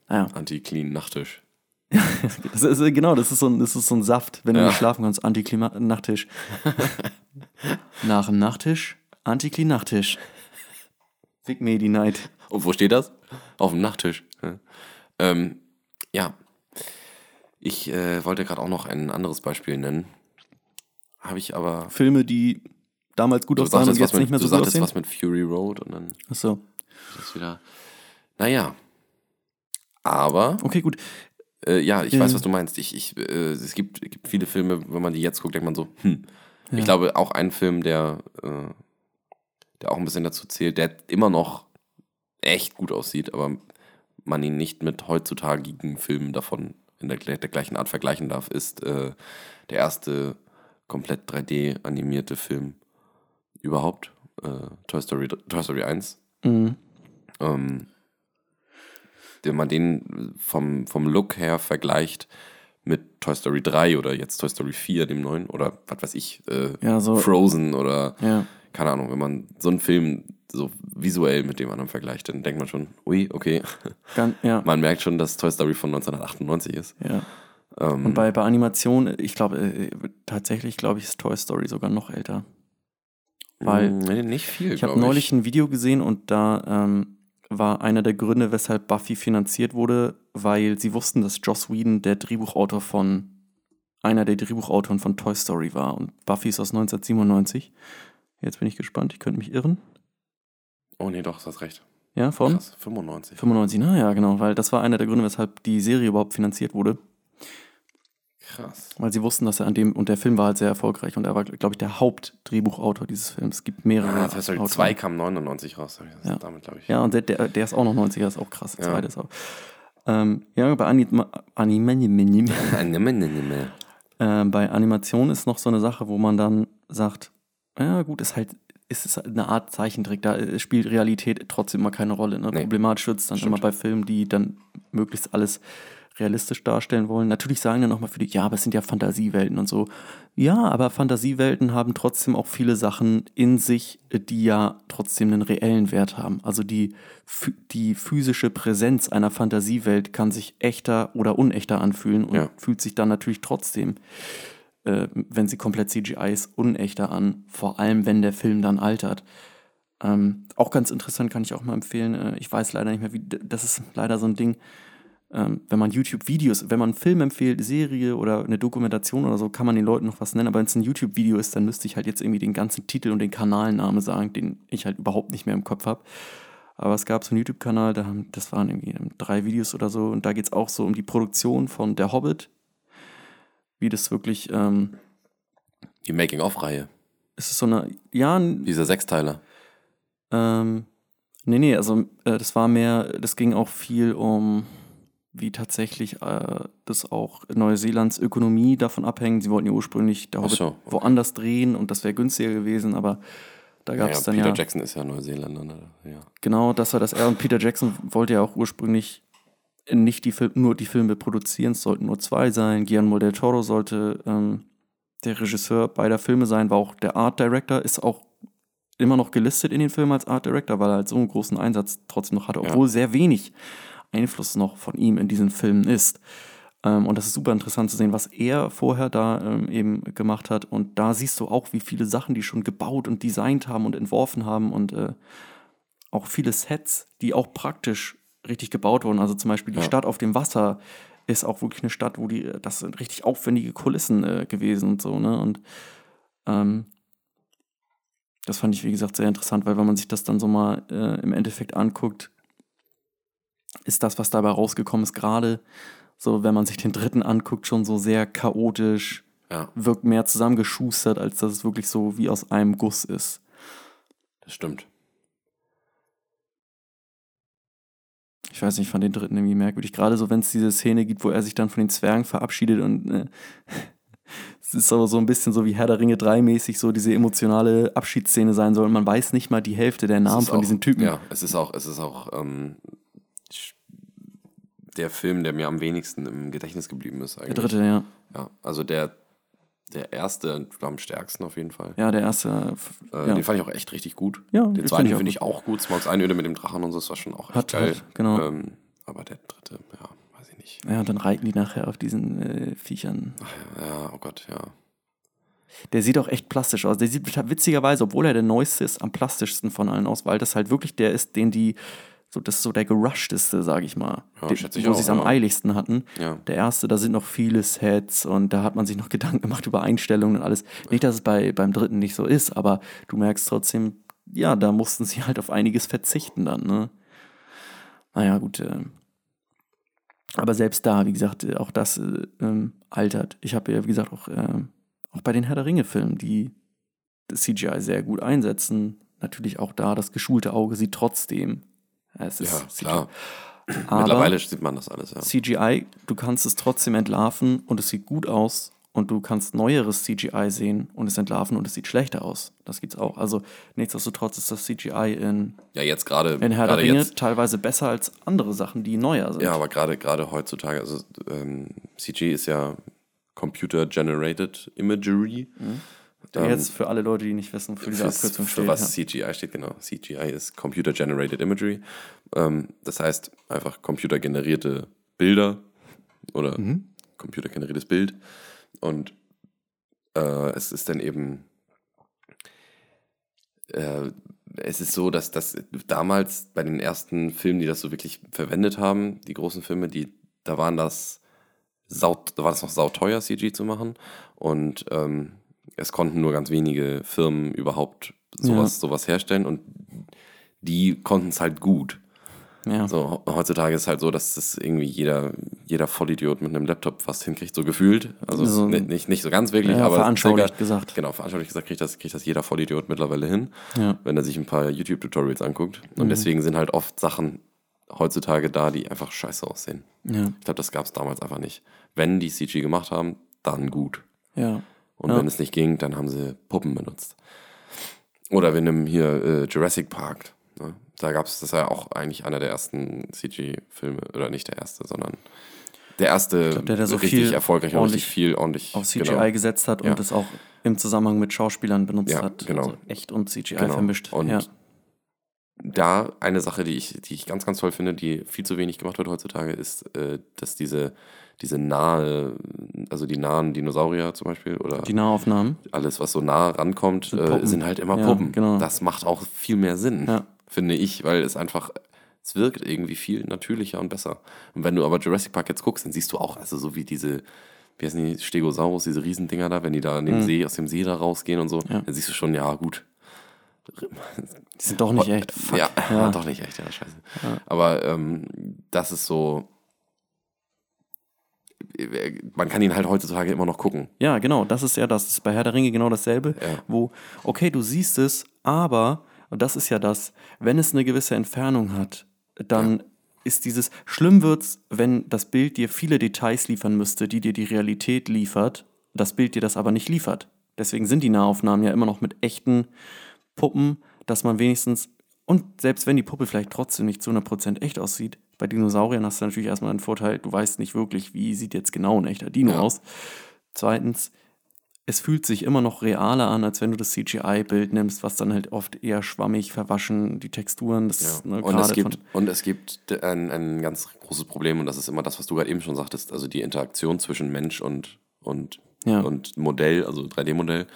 Speaker 1: Naja,
Speaker 2: Anti-Clean Nachttisch.
Speaker 1: das ist, äh, genau, das ist, so ein, das ist so ein Saft, wenn du
Speaker 2: Ja.
Speaker 1: nicht schlafen kannst. Antiklimaktisch. Nach dem Nachttisch, Antiklinachtisch. Big Medi Night.
Speaker 2: Und wo steht das? Auf dem Nachttisch. Ja. Ähm, Ja. Ich äh, wollte gerade auch noch ein anderes Beispiel nennen. Habe ich aber.
Speaker 1: Filme, die damals gut
Speaker 2: Du
Speaker 1: aussahen und
Speaker 2: sagtest,
Speaker 1: jetzt
Speaker 2: mit,
Speaker 1: nicht mehr
Speaker 2: du
Speaker 1: so gut
Speaker 2: sagtest
Speaker 1: aussehen.
Speaker 2: was mit Fury Road und dann
Speaker 1: Achso.
Speaker 2: ist es wieder. Naja. Aber,
Speaker 1: Okay, gut.
Speaker 2: Äh, ja, ich
Speaker 1: Ähm.
Speaker 2: weiß, was du meinst. Ich, ich, äh, es gibt, gibt viele Filme, wenn man die jetzt guckt, denkt man so, hm.
Speaker 1: Ja.
Speaker 2: Ich glaube, auch ein Film, der, äh, der auch ein bisschen dazu zählt, der immer noch echt gut aussieht, aber man ihn nicht mit heutzutage Filmen davon in der, der gleichen Art vergleichen darf, ist äh, der erste komplett 3D animierte Film überhaupt. Äh, Toy, Story, Toy Story 1.
Speaker 1: Mhm.
Speaker 2: Ähm, wenn man den vom, vom Look her vergleicht mit Toy Story 3 oder jetzt Toy Story 4, dem neuen, oder was weiß ich, äh,
Speaker 1: Ja, so.
Speaker 2: Frozen oder
Speaker 1: Ja.
Speaker 2: keine Ahnung, wenn man so einen Film so visuell mit dem anderen vergleicht, dann denkt man schon, ui, okay.
Speaker 1: Ganz, ja.
Speaker 2: Man merkt schon, dass Toy Story von 1998 ist.
Speaker 1: ja.
Speaker 2: Ähm,
Speaker 1: Und bei, bei Animation, ich glaube, äh, tatsächlich, glaube ich, ist Toy Story sogar noch älter. weil-
Speaker 2: mh, nee, nicht viel,
Speaker 1: Ich habe neulich ein Video gesehen und da ähm, war einer der Gründe, weshalb Buffy finanziert wurde, weil sie wussten, dass Joss Whedon der Drehbuchautor von einer der Drehbuchautoren von Toy Story war. Und Buffy ist aus 1997. Jetzt bin ich gespannt, ich könnte mich irren.
Speaker 2: Oh nee, doch, du hast recht.
Speaker 1: Ja, von
Speaker 2: Krass, 95.
Speaker 1: 95, na ja, genau, weil das war einer der Gründe, weshalb die Serie überhaupt finanziert wurde.
Speaker 2: Krass.
Speaker 1: Weil sie wussten, dass er an dem, und der Film war halt sehr erfolgreich und er war, glaube ich, der Hauptdrehbuchautor dieses Films. Es gibt mehrere.
Speaker 2: Ah, Toy Story
Speaker 1: Autoren.
Speaker 2: 2 kam 99 raus. das
Speaker 1: Ja.
Speaker 2: Damit, glaube ich.
Speaker 1: Ja, und der, der, der ist auch noch 90er, ist auch krass. Der
Speaker 2: Ja.
Speaker 1: zweite ist auch. Ähm, ja, bei Anima, Anima, Anima,
Speaker 2: Ja.
Speaker 1: äh, bei Animation ist noch so eine Sache, wo man dann sagt, ja gut, ist halt, ist es halt eine Art Zeichentrick, da äh, spielt Realität trotzdem immer keine Rolle. Ne?
Speaker 2: Nee.
Speaker 1: Problematisch wird es dann
Speaker 2: Stimmt.
Speaker 1: immer bei Filmen, die dann möglichst alles realistisch darstellen wollen. Natürlich sagen dann nochmal viele, ja, aber es sind ja Fantasiewelten und so. Ja, aber Fantasiewelten haben trotzdem auch viele Sachen in sich, die ja trotzdem einen reellen Wert haben. Also die, die physische Präsenz einer Fantasiewelt kann sich echter oder unechter anfühlen und
Speaker 2: Ja.
Speaker 1: fühlt sich dann natürlich trotzdem, äh, wenn sie komplett CGI ist, unechter an. Vor allem, wenn der Film dann altert. Ähm, auch ganz interessant kann ich auch mal empfehlen. Äh, ich weiß leider nicht mehr, wie. Das ist leider so ein Ding. Ähm, wenn man YouTube-Videos, wenn man einen Film empfiehlt, Serie oder eine Dokumentation oder so, kann man den Leuten noch was nennen. Aber wenn es ein YouTube-Video ist, dann müsste ich halt jetzt irgendwie den ganzen Titel und den Kanalname sagen, den ich halt überhaupt nicht mehr im Kopf habe. Aber es gab so einen YouTube-Kanal, da haben, das waren irgendwie ähm, drei Videos oder so, und da geht es auch so um die Produktion von Der Hobbit. Wie das wirklich, ähm,
Speaker 2: Die Making-of-Reihe.
Speaker 1: ist es so eine, ja, ein-
Speaker 2: Dieser Sechsteiler.
Speaker 1: Ähm, nee, nee, also äh, das war mehr, das ging auch viel um, wie tatsächlich äh, das auch Neuseelands Ökonomie davon abhängt. Sie wollten ja ursprünglich der Hobbit
Speaker 2: so, okay.
Speaker 1: woanders drehen und das wäre günstiger gewesen, aber da gab
Speaker 2: Ja,
Speaker 1: es dann
Speaker 2: Peter
Speaker 1: ja,
Speaker 2: Jackson ist ja Neuseeländer. Ne? Ja.
Speaker 1: genau, das war das er und Peter Jackson wollte ja auch ursprünglich nicht die Fil nur die Filme produzieren, es sollten nur zwei sein. Guillermo del Toro sollte ähm, der Regisseur beider Filme sein, war auch der Art Director, ist auch immer noch gelistet in den Filmen als Art Director, weil er halt so einen großen Einsatz trotzdem noch hatte,
Speaker 2: Ja.
Speaker 1: obwohl sehr wenig Einfluss noch von ihm in diesen Filmen ist. Ähm, und das ist super interessant zu sehen, was er vorher da ähm, eben gemacht hat. Und da siehst du auch, wie viele Sachen die schon gebaut und designt haben und entworfen haben und äh, auch viele Sets, die auch praktisch richtig gebaut wurden. Also zum Beispiel die
Speaker 2: Ja.
Speaker 1: Stadt auf dem Wasser ist auch wirklich eine Stadt, wo die, äh, das sind richtig aufwendige Kulissen äh, gewesen und so, ne? Und ähm, das fand ich, wie gesagt, sehr interessant, weil wenn man sich das dann so mal äh, im Endeffekt anguckt, ist das, was dabei rausgekommen ist, gerade so, wenn man sich den dritten anguckt, schon so sehr chaotisch,
Speaker 2: ja,
Speaker 1: wirkt mehr zusammengeschustert, als dass es wirklich so wie aus einem Guss ist.
Speaker 2: das stimmt.
Speaker 1: Ich weiß nicht, ich fand den dritten irgendwie merkwürdig. Gerade so, wenn es diese Szene gibt, wo er sich dann von den Zwergen verabschiedet und äh, es ist aber so ein bisschen so wie Herr der Ringe 3 mäßig so diese emotionale Abschiedsszene sein soll und man weiß nicht mal die Hälfte der Namen von
Speaker 2: auch,
Speaker 1: diesen Typen.
Speaker 2: Ja, es ist auch, es ist auch ähm, der Film, der mir am wenigsten im Gedächtnis geblieben ist
Speaker 1: Der
Speaker 2: eigentlich.
Speaker 1: dritte, ja.
Speaker 2: Ja, also der, der erste am stärksten auf jeden Fall.
Speaker 1: Ja, der erste. äh, ja.
Speaker 2: Den fand ich auch echt richtig gut.
Speaker 1: Ja,
Speaker 2: den
Speaker 1: den
Speaker 2: zweiten finde ich auch gut. Smogs Einöde mit dem Drachen und so, das war schon auch echt
Speaker 1: Hat-
Speaker 2: geil.
Speaker 1: hat, genau.
Speaker 2: Ähm, aber der dritte, ja, weiß ich nicht.
Speaker 1: ja, und dann reiten die nachher auf diesen äh, Viechern.
Speaker 2: Ach, ja, ja, oh Gott, ja.
Speaker 1: Der sieht auch echt plastisch aus. Der sieht witzigerweise, obwohl er der neueste ist, am plastischsten von allen aus, weil das halt wirklich der ist, den die so, das ist so der gerushteste, sage ich mal.
Speaker 2: Ja,
Speaker 1: Den-
Speaker 2: ich
Speaker 1: wo sie es am
Speaker 2: ja.
Speaker 1: eiligsten hatten.
Speaker 2: Ja.
Speaker 1: Der erste, da sind noch viele Sets und da hat man sich noch Gedanken gemacht über Einstellungen und alles. Nicht, dass es bei, beim dritten nicht so ist, aber du merkst trotzdem, ja, da mussten sie halt auf einiges verzichten dann, ne? Naja, gut. ähm. aber selbst da, wie gesagt, äh, auch das äh, ähm, altert. Ich habe ja, wie gesagt, auch, ähm, auch bei den Herr der Ringe-Filmen, die das CGI sehr gut einsetzen, natürlich auch da, das geschulte Auge sieht trotzdem. Es ist
Speaker 2: Ja, klar.
Speaker 1: Aber
Speaker 2: Mittlerweile sieht man das alles, ja.
Speaker 1: CGI, du kannst es trotzdem entlarven und es sieht gut aus und du kannst neueres CGI sehen und es entlarven und es sieht schlechter aus. Das gibt's auch. Also nichtsdestotrotz ist das CGI in,
Speaker 2: Ja, jetzt gerade.
Speaker 1: in Herr der Ringe
Speaker 2: jetzt,
Speaker 1: teilweise besser als andere Sachen, die neuer sind.
Speaker 2: Ja, aber gerade gerade heutzutage, also ähm, CG ist ja Computer Generated Imagery. Ähm,
Speaker 1: Jetzt für alle Leute, die nicht wissen, für diese Abkürzung
Speaker 2: für
Speaker 1: steht.
Speaker 2: was
Speaker 1: ja.
Speaker 2: CGI steht, genau. CGI ist Computer Generated Imagery. Ähm, das heißt einfach computergenerierte Bilder oder
Speaker 1: Mhm.
Speaker 2: computergeneriertes Bild. Und äh, es ist dann eben, äh, es ist so, dass das damals bei den ersten Filmen, die das so wirklich verwendet haben, die großen Filme, die, da waren das sau, da war das noch sauteuer, CG zu machen. Und ähm, es konnten nur ganz wenige Firmen überhaupt sowas, sowas herstellen und die konnten es halt gut.
Speaker 1: Ja.
Speaker 2: So, heutzutage ist es halt so, dass das irgendwie jeder, jeder Vollidiot mit einem Laptop fast hinkriegt, so gefühlt. Also
Speaker 1: So-
Speaker 2: ni- nicht, nicht so ganz wirklich,
Speaker 1: Ja,
Speaker 2: aber
Speaker 1: veranschaulicht
Speaker 2: circa-
Speaker 1: gesagt.
Speaker 2: Genau, veranschaulicht gesagt kriegt das, kriegt das jeder Vollidiot mittlerweile hin,
Speaker 1: Ja.
Speaker 2: wenn er sich ein paar YouTube-Tutorials anguckt. Und
Speaker 1: Mhm.
Speaker 2: deswegen sind halt oft Sachen heutzutage da, die einfach scheiße aussehen.
Speaker 1: Ja.
Speaker 2: Ich glaube, das gab es damals einfach nicht. Wenn die CG gemacht haben, dann gut.
Speaker 1: Ja.
Speaker 2: Und
Speaker 1: Ja.
Speaker 2: wenn es nicht ging, dann haben sie Puppen benutzt. Oder wir nehmen hier äh, Jurassic Park. Ne? Da gab es, das war ja auch eigentlich einer der ersten CG-Filme, oder nicht der erste, sondern der erste
Speaker 1: glaub, der, der so
Speaker 2: richtig erfolgreich und richtig viel, ordentlich
Speaker 1: Auf CGI
Speaker 2: genau.
Speaker 1: gesetzt hat
Speaker 2: Ja.
Speaker 1: und es auch im Zusammenhang mit Schauspielern benutzt
Speaker 2: Ja,
Speaker 1: hat.
Speaker 2: genau.
Speaker 1: Also echt und CGI
Speaker 2: Genau.
Speaker 1: vermischt.
Speaker 2: Und
Speaker 1: ja.
Speaker 2: da eine Sache, die ich, die ich ganz, ganz toll finde, die viel zu wenig gemacht wird heutzutage, ist, äh, dass diese, diese nahe, also die nahen Dinosaurier zum Beispiel oder
Speaker 1: Die Nahaufnahmen.
Speaker 2: alles, was so nah rankommt,
Speaker 1: Sind
Speaker 2: äh, sind halt immer
Speaker 1: Ja,
Speaker 2: Puppen.
Speaker 1: genau.
Speaker 2: Das macht auch viel mehr Sinn,
Speaker 1: Ja.
Speaker 2: finde ich, weil es einfach, es wirkt irgendwie viel natürlicher und besser. Und wenn du aber Jurassic Park jetzt guckst, dann siehst du auch, also so wie diese, wie heißen die, Stegosaurus, diese Riesendinger da, wenn die da in dem See, aus dem See da rausgehen und so,
Speaker 1: Mhm. Ja.
Speaker 2: dann siehst du schon, ja, gut.
Speaker 1: Die sind doch nicht echt. Fuck.
Speaker 2: Ja,
Speaker 1: Ja.
Speaker 2: doch nicht echt, ja, scheiße. Aber ähm, das ist so, man kann ihn halt heutzutage immer noch gucken.
Speaker 1: Ja, genau, das ist ja das. Das ist bei Herr der Ringe genau dasselbe,
Speaker 2: Ja.
Speaker 1: wo, okay, du siehst es, aber, und das ist ja das, wenn es eine gewisse Entfernung hat, dann ist dieses, schlimm wird's, wenn das Bild dir viele Details liefern müsste, die dir die Realität liefert, das Bild dir das aber nicht liefert. Deswegen sind die Nahaufnahmen ja immer noch mit echten Puppen, dass man wenigstens, und selbst wenn die Puppe vielleicht trotzdem nicht zu 100% echt aussieht, bei Dinosauriern hast du natürlich erstmal einen Vorteil, du weißt nicht wirklich, wie sieht jetzt genau ein echter Dino
Speaker 2: Ja.
Speaker 1: aus. Zweitens, es fühlt sich immer noch realer an, als wenn du das CGI-Bild nimmst, was dann halt oft eher schwammig, verwaschen, die Texturen, das ne,
Speaker 2: und, es gibt, und es gibt ein, ein ganz großes Problem, und das ist immer das, was du gerade eben schon sagtest, also die Interaktion zwischen Mensch und, und,
Speaker 1: Ja.
Speaker 2: und Modell, also 3D-Modell.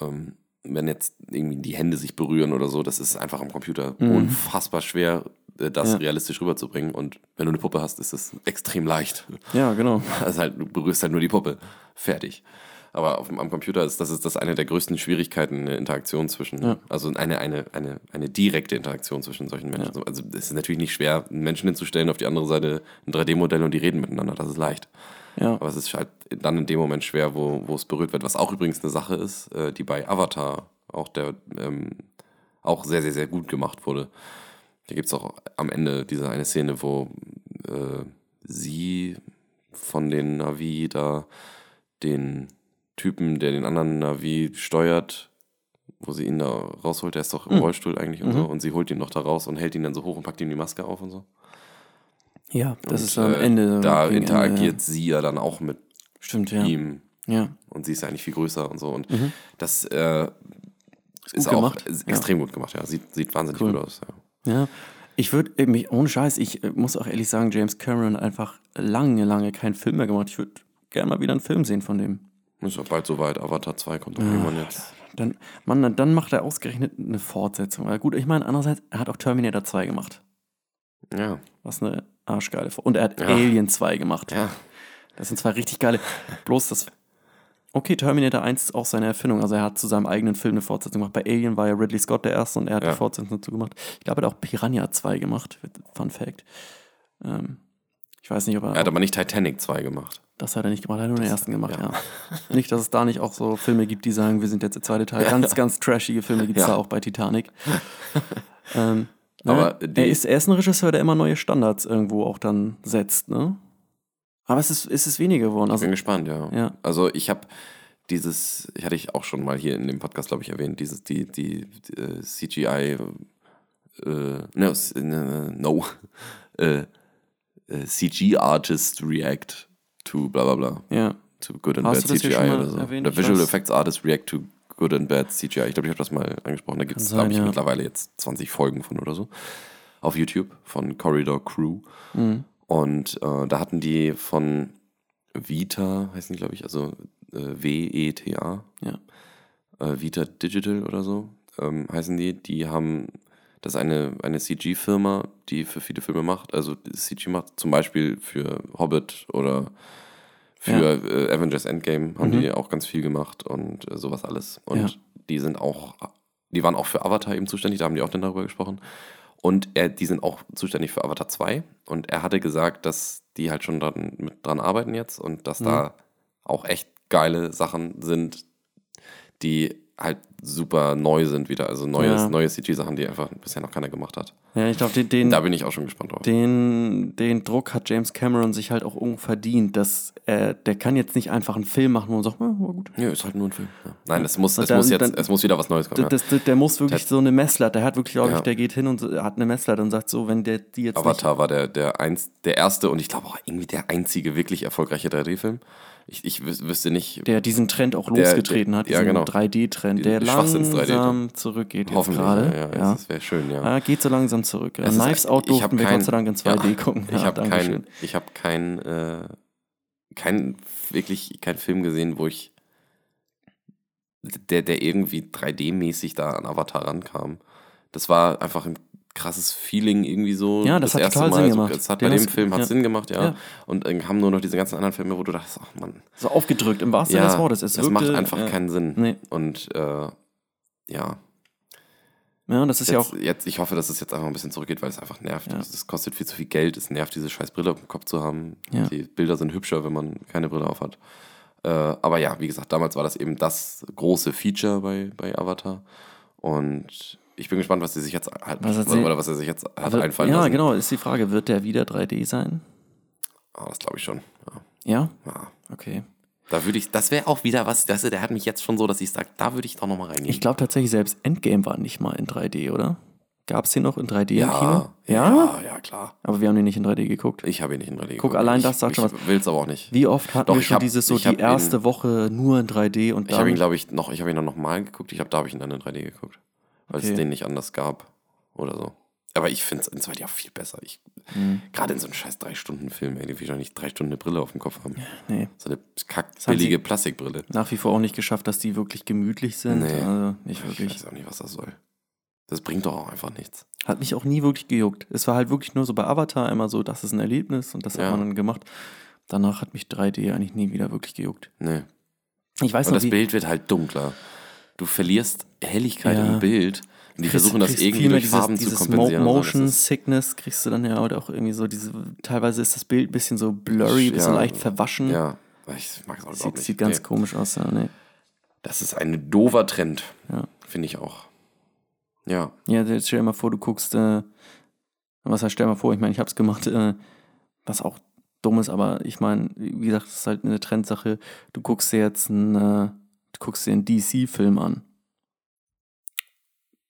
Speaker 2: Ähm, wenn jetzt irgendwie die Hände sich berühren oder so, das ist einfach am Computer unfassbar schwer, äh, das
Speaker 1: Mhm. Ja.
Speaker 2: realistisch rüberzubringen. Und wenn du eine Puppe hast, ist es extrem leicht.
Speaker 1: Ja, genau.
Speaker 2: Also halt, du berührst halt nur die Puppe. Fertig. Aber auf, am Computer ist das, ist das eine der größten Schwierigkeiten, eine Interaktion zwischen,
Speaker 1: Ja.
Speaker 2: also eine, eine, eine, eine direkte Interaktion zwischen solchen Menschen. Also es ist natürlich nicht schwer, einen Menschen hinzustellen, auf die andere Seite ein 3D-Modell und die reden miteinander. Das ist leicht.
Speaker 1: Ja.
Speaker 2: Aber es ist halt dann in dem Moment schwer, wo, wo es berührt wird. Was auch übrigens eine Sache ist, äh, die bei Avatar auch der ähm, auch sehr, sehr, sehr gut gemacht wurde. Da gibt es auch am Ende diese eine Szene, wo äh, sie von den Navi da den Typen, der den anderen Navi steuert, wo sie ihn da rausholt, der ist doch im
Speaker 1: Mhm.
Speaker 2: Rollstuhl eigentlich und so, und sie holt ihn noch da raus und hält ihn dann so hoch und packt ihm die Maske auf und so.
Speaker 1: Ja, das
Speaker 2: und,
Speaker 1: ist am
Speaker 2: äh,
Speaker 1: Ende.
Speaker 2: Da
Speaker 1: gegen
Speaker 2: interagiert
Speaker 1: Ende,
Speaker 2: sie ja dann auch mit
Speaker 1: ja. Stimmt, ja.
Speaker 2: ihm
Speaker 1: Ja.
Speaker 2: und sie ist ja eigentlich viel größer und so. Und
Speaker 1: Mhm.
Speaker 2: das äh, ist,
Speaker 1: gut
Speaker 2: auch
Speaker 1: gemacht.
Speaker 2: äh, extrem gut gemacht, ja. Sieht, sieht wahnsinnig
Speaker 1: Cool.
Speaker 2: gut aus. Ja.
Speaker 1: Ja, ich würde mich, ohne Scheiß, ich äh, muss auch ehrlich sagen, James Cameron hat einfach lange, lange keinen Film mehr gemacht. Ich würde gerne mal wieder einen Film sehen von dem.
Speaker 2: Ist ja bald soweit. Avatar 2 kommt doch irgendwann jetzt.
Speaker 1: Dann, Mann, dann- dann macht er ausgerechnet eine Fortsetzung. Weil gut, ich meine, andererseits, er hat auch Terminator 2 gemacht.
Speaker 2: Ja.
Speaker 1: Was eine arschgeile Und er hat
Speaker 2: Ja.
Speaker 1: Alien 2 gemacht.
Speaker 2: Ja.
Speaker 1: Das sind zwei richtig geile. Bloß das. Okay, Terminator 1 ist auch seine Erfindung. Also er hat zu seinem eigenen Film eine Fortsetzung gemacht. Bei Alien war ja Ridley Scott der Erste und er hat
Speaker 2: Ja.
Speaker 1: die Fortsetzung dazu gemacht. Ich glaube, er hat auch Piranha 2 gemacht. Fun Fact. Ähm, ich weiß nicht, ob er.
Speaker 2: Er hat aber nicht Titanic 2 gemacht.
Speaker 1: das hat er nicht gemacht, er hat nur den ersten gemacht, ja.
Speaker 2: ja.
Speaker 1: Nicht, dass es da nicht auch so Filme gibt, die sagen, wir sind jetzt der zweite Teil. Ganz, ganz trashige Filme gibt es
Speaker 2: Ja.
Speaker 1: da auch bei Titanic. ähm, ne,
Speaker 2: die-
Speaker 1: er, ist, er ist ein Regisseur, der immer neue Standards irgendwo auch dann setzt, ne? Aber es ist, es ist weniger geworden.
Speaker 2: Ich
Speaker 1: Also,
Speaker 2: bin gespannt, ja.
Speaker 1: Ja.
Speaker 2: Also ich habe dieses, ich hatte ich auch schon mal hier in dem Podcast, glaube ich, erwähnt, dieses, die, die, die äh, CGI, äh, no, s- äh, no, äh, äh, CG Artist React to bla bla bla,
Speaker 1: ja.
Speaker 2: to good and
Speaker 1: Hast
Speaker 2: bad CGI oder so.
Speaker 1: erwähnt?
Speaker 2: Oder
Speaker 1: Ich
Speaker 2: Visual Effects Artist React to good and bad CGI. Ich glaube, ich habe das mal angesprochen. Da gibt es, glaube ich,
Speaker 1: ja.
Speaker 2: mittlerweile jetzt 20 Folgen von oder so. Auf YouTube von Corridor Crew.
Speaker 1: Mhm.
Speaker 2: Und äh, da hatten die von Vita, heißen die, glaube ich, also äh, W-E-T-A,
Speaker 1: Ja.
Speaker 2: äh, Vita Digital oder so, ähm, heißen die. Die haben, das ist eine, eine CG-Firma, die für viele Filme macht, also CG macht, zum Beispiel für Hobbit oder für äh, Avengers Endgame haben
Speaker 1: Mhm.
Speaker 2: die auch ganz viel gemacht und äh, sowas alles. Und
Speaker 1: Ja.
Speaker 2: die sind auch, die waren auch für Avatar eben zuständig, da haben die auch dann darüber gesprochen. Und er, die sind auch zuständig für Avatar 2. Und er hatte gesagt, dass die halt schon dran, mit dran arbeiten jetzt und dass da auch echt geile Sachen sind, die halt super neu sind wieder. Also neues,
Speaker 1: Ja.
Speaker 2: neue CG-Sachen, die einfach bisher noch keiner gemacht hat.
Speaker 1: ja, ich glaube, den,
Speaker 2: Da bin ich auch schon gespannt drauf.
Speaker 1: den, den Druck hat James Cameron sich halt auch irgendwo verdient, dass er, der kann jetzt nicht einfach einen Film machen und sagt, ja, war gut.
Speaker 2: Ja, ist halt nur ein Film. Ja. Nein, es muss, es
Speaker 1: dann-
Speaker 2: muss jetzt,
Speaker 1: dann-
Speaker 2: es muss wieder was Neues kommen.
Speaker 1: Das, das, der muss wirklich
Speaker 2: Das-
Speaker 1: so eine Messlatte, der hat wirklich, glaube ich,
Speaker 2: Ja.
Speaker 1: der geht hin und hat eine Messlatte und sagt so, wenn der die jetzt
Speaker 2: Avatar war der, der, eins, der erste und ich glaube auch irgendwie der einzige wirklich erfolgreiche 3D-Film. Ich, ich wüs- wüsste nicht,
Speaker 1: der diesen Trend auch
Speaker 2: Der-
Speaker 1: losgetreten
Speaker 2: der-
Speaker 1: hat,
Speaker 2: ja,
Speaker 1: diesen
Speaker 2: genau.
Speaker 1: 3D-Trend, der
Speaker 2: Diesen Schwachsinns- 3D-Trend.
Speaker 1: langsam zurückgeht jetzt
Speaker 2: hoffentlich.
Speaker 1: gerade.
Speaker 2: Ja, ja,
Speaker 1: Ja,
Speaker 2: Das wäre schön, ja.
Speaker 1: Ja, geht so langsam zurück. Ja.
Speaker 2: Es ist-
Speaker 1: Knives Out
Speaker 2: ich hab
Speaker 1: durften wir
Speaker 2: kein-
Speaker 1: Gott sei Dank in 2D gucken.
Speaker 2: Ich
Speaker 1: Ja,
Speaker 2: habe keinen ich hab kein, äh, kein, wirklich keinen Film gesehen, wo ich, der, der irgendwie 3D-mäßig da an Avatar rankam. Das war einfach ein krasses Feeling irgendwie so.
Speaker 1: Ja, das hat total Sinn gemacht.
Speaker 2: So, es hat
Speaker 1: Den
Speaker 2: bei dem Film hat
Speaker 1: ja.
Speaker 2: Sinn gemacht, ja.
Speaker 1: Ja.
Speaker 2: Und dann haben nur noch diese ganzen anderen Filme, wo du dachtest, ach Mann.
Speaker 1: So aufgedrückt, im wahrsten Sinne
Speaker 2: Ja,
Speaker 1: des Wortes. Es
Speaker 2: das macht
Speaker 1: wirkte-
Speaker 2: einfach
Speaker 1: ja.
Speaker 2: keinen Sinn.
Speaker 1: Nee.
Speaker 2: Und äh, ja,
Speaker 1: Ja, das ist ja
Speaker 2: jetzt,
Speaker 1: auch.
Speaker 2: jetzt, ich hoffe, dass es jetzt einfach ein bisschen zurückgeht, weil es einfach nervt.
Speaker 1: Ja.
Speaker 2: Es kostet viel zu viel Geld, es nervt, diese scheiß Brille auf dem Kopf zu haben.
Speaker 1: Ja.
Speaker 2: Die Bilder sind hübscher, wenn man keine Brille auf hat. Äh, aber ja, wie gesagt, damals war das eben das große Feature bei, bei Avatar. Und ich bin gespannt, was sie sich jetzt halt,
Speaker 1: Was hat
Speaker 2: oder, oder was er sich jetzt hat
Speaker 1: Aber,
Speaker 2: einfallen
Speaker 1: ja,
Speaker 2: lassen.
Speaker 1: genau, ist die Frage, wird der wieder 3D sein?
Speaker 2: Ah, das glaube ich schon. Ja.
Speaker 1: Ja?
Speaker 2: Ja.
Speaker 1: Okay.
Speaker 2: Da würde ich, das wäre auch wieder was, das, der hat mich jetzt schon so, dass ich sage, da würde ich doch nochmal reingehen.
Speaker 1: Ich glaube tatsächlich, selbst Endgame war nicht mal in 3D, oder? Gab es den noch in 3D im
Speaker 2: ja,
Speaker 1: Kino?
Speaker 2: ja, ja, klar.
Speaker 1: Aber wir haben den nicht in 3D geguckt.
Speaker 2: Ich habe ihn nicht in 3D
Speaker 1: Guck,
Speaker 2: geguckt.
Speaker 1: allein
Speaker 2: ich,
Speaker 1: das sagt schon was.
Speaker 2: Ich will es aber auch nicht.
Speaker 1: Wie oft hatten
Speaker 2: Doch,
Speaker 1: wir
Speaker 2: ich
Speaker 1: schon
Speaker 2: hab-
Speaker 1: dieses so die
Speaker 2: hab ihn-
Speaker 1: erste Woche nur in 3D und
Speaker 2: Ich habe ihn,
Speaker 1: dann
Speaker 2: glaube ich, noch, ich habe ihn dann nochmal geguckt. Ich glaube, da habe ich ihn dann in 3D geguckt. Weil
Speaker 1: Okay.
Speaker 2: es den nicht anders gab. Oder so. Aber ich finde es in 2D auch viel besser. Ich,
Speaker 1: Hm.
Speaker 2: Gerade in so einem scheiß 3-Stunden-Film, ey, die will ich doch nicht drei Stunden eine Brille auf dem Kopf haben.
Speaker 1: nee,
Speaker 2: So eine kackbillige Plastikbrille.
Speaker 1: nach wie vor auch nicht geschafft, dass die wirklich gemütlich sind.
Speaker 2: Nee.
Speaker 1: Also nicht
Speaker 2: Ich
Speaker 1: wirklich.
Speaker 2: weiß auch nicht, was das soll. Das bringt doch auch einfach nichts.
Speaker 1: Hat mich auch nie wirklich gejuckt. Es war halt wirklich nur so bei Avatar immer so, das ist ein Erlebnis und das
Speaker 2: Ja.
Speaker 1: hat man dann gemacht. Danach hat mich 3D eigentlich nie wieder wirklich gejuckt.
Speaker 2: Nee.
Speaker 1: Ich weiß
Speaker 2: Und
Speaker 1: noch,
Speaker 2: das Bild wird halt dunkler. Du verlierst Helligkeit
Speaker 1: Ja.
Speaker 2: im Bild. Und die
Speaker 1: kriegst-
Speaker 2: versuchen das irgendwie durch Farben zu
Speaker 1: dieses
Speaker 2: kompensieren.
Speaker 1: Mo Motion Sickness kriegst du dann ja oder auch irgendwie so diese, teilweise ist das Bild ein bisschen so blurry, ein bisschen
Speaker 2: Ja.
Speaker 1: leicht verwaschen.
Speaker 2: Ja, ich mag es auch
Speaker 1: Sieht,
Speaker 2: nicht.
Speaker 1: sieht ganz
Speaker 2: Nee.
Speaker 1: komisch aus. Ja, nee.
Speaker 2: Das ist ein dover Trend.
Speaker 1: Ja.
Speaker 2: Finde ich auch. Ja.
Speaker 1: Ja, jetzt stell dir mal vor, du guckst, äh, was heißt, stell dir mal vor, ich meine, ich hab's gemacht, äh, was auch dumm ist, aber ich meine, wie gesagt, das ist halt eine Trendsache. Du guckst dir jetzt einen, äh, du guckst dir einen DC-Film an.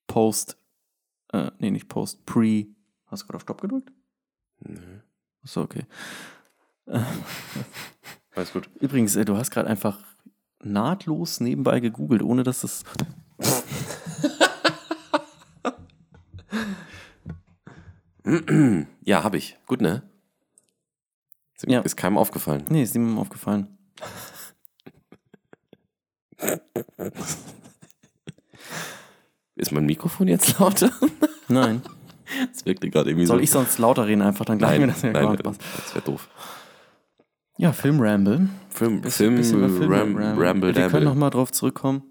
Speaker 1: Post, äh, nee, nicht Post, Pre. Hast du gerade auf Stopp gedrückt?
Speaker 2: Nö.
Speaker 1: Achso, okay.
Speaker 2: Alles gut.
Speaker 1: Übrigens, äh, du hast gerade einfach nahtlos nebenbei gegoogelt, ohne dass es.
Speaker 2: Ja, habe ich. Gut, ne? Ist,
Speaker 1: Ja.
Speaker 2: ist keinem aufgefallen.
Speaker 1: Nee, ist niemandem aufgefallen.
Speaker 2: Ist mein Mikrofon jetzt lauter?
Speaker 1: Nein.
Speaker 2: Das wirkte gerade irgendwie
Speaker 1: Soll
Speaker 2: so.
Speaker 1: ich sonst lauter reden einfach, dann gleich mir das ja
Speaker 2: nein,
Speaker 1: passt.
Speaker 2: das wäre doof.
Speaker 1: Ja, Film-Ramble.
Speaker 2: Film,
Speaker 1: Bisschen-
Speaker 2: Film,
Speaker 1: bisschen Filme
Speaker 2: Ram,
Speaker 1: ramble.
Speaker 2: Ramble
Speaker 1: Wir können
Speaker 2: Dabble.
Speaker 1: noch mal drauf zurückkommen.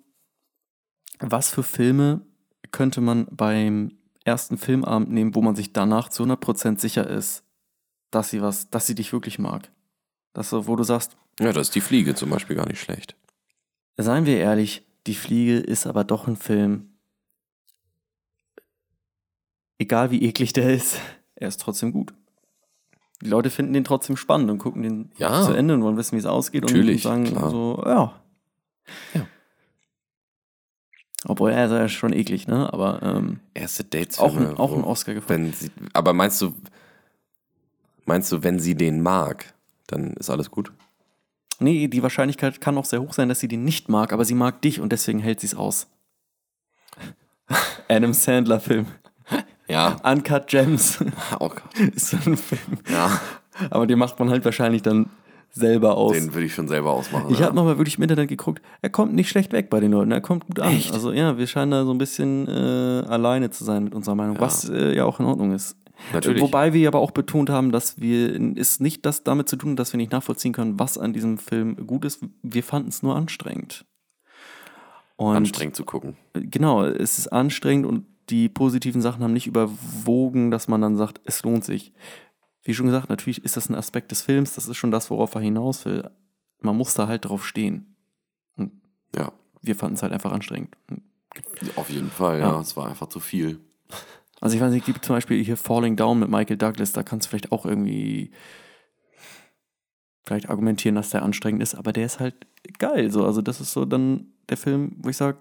Speaker 1: Was für Filme könnte man beim ersten Filmabend nehmen, wo man sich danach zu 100% sicher ist, dass sie was, dass sie dich wirklich mag? Das wo du sagst,
Speaker 2: Ja, das ist die Fliege zum Beispiel gar nicht schlecht.
Speaker 1: Seien wir ehrlich, die Fliege ist aber doch ein Film. Egal wie eklig der ist, er ist trotzdem gut. Die Leute finden den trotzdem spannend und gucken den
Speaker 2: Ja.
Speaker 1: zu Ende und wollen wissen, wie es ausgeht und sagen
Speaker 2: klar.
Speaker 1: so, ja.
Speaker 2: Ja.
Speaker 1: Obwohl er ist ja schon eklig, ne? Aber ähm,
Speaker 2: Erste Dates
Speaker 1: auch, ein, auch ein Oscar gefallen.
Speaker 2: Aber meinst du, meinst du, wenn sie den mag, dann ist alles gut?
Speaker 1: Nee, die Wahrscheinlichkeit kann auch sehr hoch sein, dass sie den nicht mag, aber sie mag dich und deswegen hält sie es aus. Adam Sandler Film.
Speaker 2: Ja.
Speaker 1: Uncut Gems
Speaker 2: Oh Gott.
Speaker 1: ist so ein Film.
Speaker 2: Ja.
Speaker 1: Aber den macht man halt wahrscheinlich dann selber aus.
Speaker 2: Den würde ich schon selber ausmachen.
Speaker 1: ich
Speaker 2: ja.
Speaker 1: habe nochmal wirklich im Internet geguckt, er kommt nicht schlecht weg bei den Leuten, er kommt gut an.
Speaker 2: Echt?
Speaker 1: Also ja, wir scheinen da so ein bisschen äh, alleine zu sein mit unserer Meinung,
Speaker 2: Ja.
Speaker 1: was äh, ja auch in Ordnung ist.
Speaker 2: Natürlich.
Speaker 1: Wobei wir aber auch betont haben, dass wir es nicht das damit zu tun, dass wir nicht nachvollziehen können, was an diesem Film gut ist. Wir fanden es nur anstrengend. Und
Speaker 2: anstrengend zu gucken.
Speaker 1: Genau, es ist anstrengend und die positiven Sachen haben nicht überwogen, dass man dann sagt, es lohnt sich. Wie schon gesagt, natürlich ist das ein Aspekt des Films, das ist schon das, worauf er hinaus will. Man muss da halt drauf stehen.
Speaker 2: Ja.
Speaker 1: Wir fanden es halt einfach anstrengend.
Speaker 2: Auf jeden Fall, ja.
Speaker 1: Ja.
Speaker 2: Es war einfach zu viel.
Speaker 1: Also ich weiß nicht, gibt zum Beispiel hier Falling Down mit Michael Douglas, da kannst du vielleicht auch irgendwie vielleicht argumentieren, dass der anstrengend ist, aber der ist halt geil. So. Also das ist so dann der Film, wo ich sage,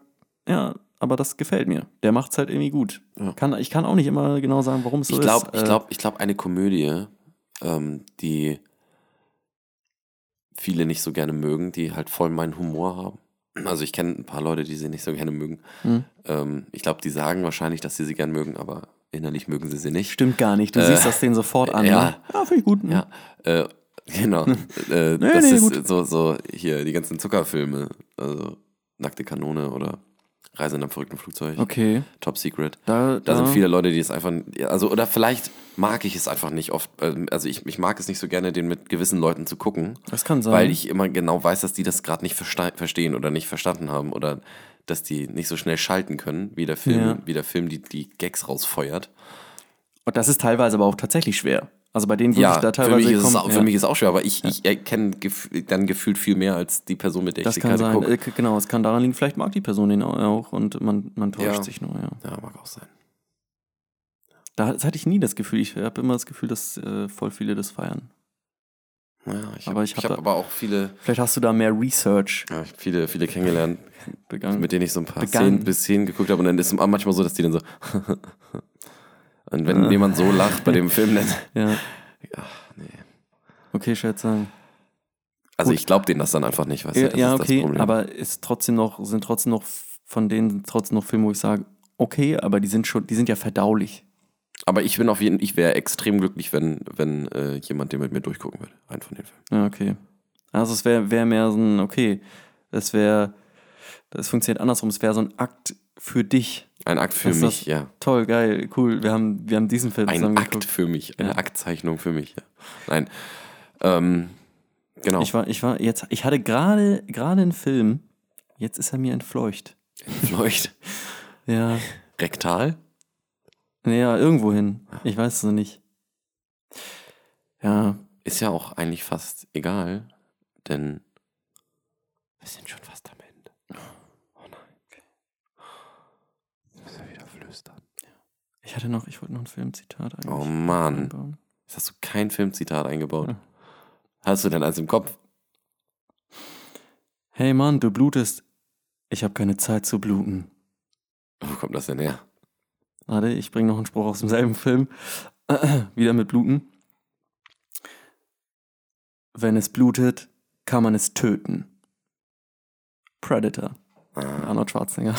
Speaker 1: ja, aber das gefällt mir. Der macht es halt irgendwie gut.
Speaker 2: Ja.
Speaker 1: Kann, ich kann auch nicht immer genau sagen, warum es so
Speaker 2: ich glaube,
Speaker 1: ist.
Speaker 2: ich
Speaker 1: Äh,
Speaker 2: glaube, ich glaube, eine Komödie, ähm, die viele nicht so gerne mögen, die halt voll meinen Humor haben. Also ich kenne ein paar Leute, die sie nicht so gerne mögen.
Speaker 1: Hm.
Speaker 2: Ähm, ich glaube, die sagen wahrscheinlich, dass sie sie gern mögen, aber innerlich mögen sie sie nicht.
Speaker 1: Stimmt gar nicht. Du
Speaker 2: Äh,
Speaker 1: siehst das denen sofort an.
Speaker 2: ja.
Speaker 1: Ne? ja finde ich gut.
Speaker 2: Ja, äh, genau. äh, das
Speaker 1: nee,
Speaker 2: ist
Speaker 1: gut.
Speaker 2: so, so hier die ganzen Zuckerfilme, also Nackte Kanone oder Reise in einem verrückten Flugzeug,
Speaker 1: Okay.
Speaker 2: Top Secret.
Speaker 1: Da,
Speaker 2: Da sind viele Leute, die es einfach, also oder vielleicht mag ich es einfach nicht oft, ähm, also ich, ich mag es nicht so gerne, den mit gewissen Leuten zu gucken,
Speaker 1: Das kann sein.
Speaker 2: weil ich immer genau weiß, dass die das gerade nicht verstehen oder nicht verstanden haben oder dass die nicht so schnell schalten können, wie der Film,
Speaker 1: Ja.
Speaker 2: wie der Film die, die Gags rausfeuert.
Speaker 1: Und das ist teilweise aber auch tatsächlich schwer. Also bei denen würde ich
Speaker 2: Ja,
Speaker 1: da
Speaker 2: für
Speaker 1: teilweise
Speaker 2: mich, ist es
Speaker 1: kommen-
Speaker 2: auch, für
Speaker 1: ja.
Speaker 2: mich ist auch schwer, aber ich, ich erkenne gef dann gefühlt viel mehr als die Person, mit der
Speaker 1: Das
Speaker 2: ich
Speaker 1: kann sein.
Speaker 2: gucke.
Speaker 1: Äh, genau, es kann daran liegen, vielleicht mag die Person den auch und man, man täuscht
Speaker 2: Ja.
Speaker 1: sich nur, ja.
Speaker 2: Ja, mag auch sein.
Speaker 1: Da, das hatte ich nie das Gefühl. Ich habe immer das Gefühl, dass äh, voll viele das feiern.
Speaker 2: Ja, ich habe
Speaker 1: ich
Speaker 2: ich
Speaker 1: hab
Speaker 2: hab
Speaker 1: da-
Speaker 2: aber auch viele,
Speaker 1: Vielleicht hast du da mehr Research
Speaker 2: ja, ich hab viele, viele kennengelernt,
Speaker 1: begangen.
Speaker 2: mit denen ich so ein paar. Szenen bis Szenen geguckt habe und dann ist es manchmal so, dass die dann so und wenn jemand so lacht bei dem Film, dann
Speaker 1: ja,
Speaker 2: ja, nee.
Speaker 1: okay, schätze.
Speaker 2: Also
Speaker 1: Gut.
Speaker 2: ich glaube denen das dann einfach nicht, weißt du,
Speaker 1: Ja,
Speaker 2: das
Speaker 1: ja
Speaker 2: ist das
Speaker 1: okay,
Speaker 2: Problem.
Speaker 1: aber ist trotzdem noch, sind trotzdem noch von denen trotzdem noch Filme, wo ich sage, okay, aber die sind schon, die sind ja verdaulich.
Speaker 2: Aber ich bin auf jeden ich wäre extrem glücklich, wenn, wenn äh, jemand den mit mir durchgucken würde. Einen von den Filmen.
Speaker 1: Ja, okay. Also es wäre wär mehr so ein, okay, das wäre, das funktioniert andersrum, es wäre so ein Akt für dich.
Speaker 2: Ein Akt für
Speaker 1: Das
Speaker 2: mich,
Speaker 1: das-
Speaker 2: ja.
Speaker 1: Toll, geil, cool. Wir haben, wir haben diesen Film
Speaker 2: Ein
Speaker 1: zusammen
Speaker 2: Akt
Speaker 1: geguckt.
Speaker 2: für mich, eine
Speaker 1: Ja.
Speaker 2: Aktzeichnung für mich. Ja. Nein. Ähm, genau.
Speaker 1: Ich war, ich war, jetzt, ich hatte gerade, gerade einen Film, jetzt ist er mir entfleucht.
Speaker 2: Leucht.
Speaker 1: Ja,
Speaker 2: Rektal?
Speaker 1: naja, irgendwo hin. Ich weiß es noch nicht. Ja,
Speaker 2: Ist ja auch eigentlich fast egal, denn wir sind schon fast am Ende. Oh nein. Jetzt müssen wir wieder flüstern.
Speaker 1: ich hatte noch, ich wollte noch ein Filmzitat eigentlich.
Speaker 2: Oh Mann.
Speaker 1: einbauen.
Speaker 2: Jetzt hast du kein Filmzitat eingebaut.
Speaker 1: Ja.
Speaker 2: Hast du denn eins im Kopf?
Speaker 1: Hey Mann, du blutest. Ich habe keine Zeit zu bluten.
Speaker 2: Wo kommt das denn her?
Speaker 1: Warte, ich bringe noch einen Spruch aus demselben Film. Wieder mit Bluten. Wenn es blutet, kann man es töten. Predator.
Speaker 2: Ah,
Speaker 1: Arnold Schwarzenegger.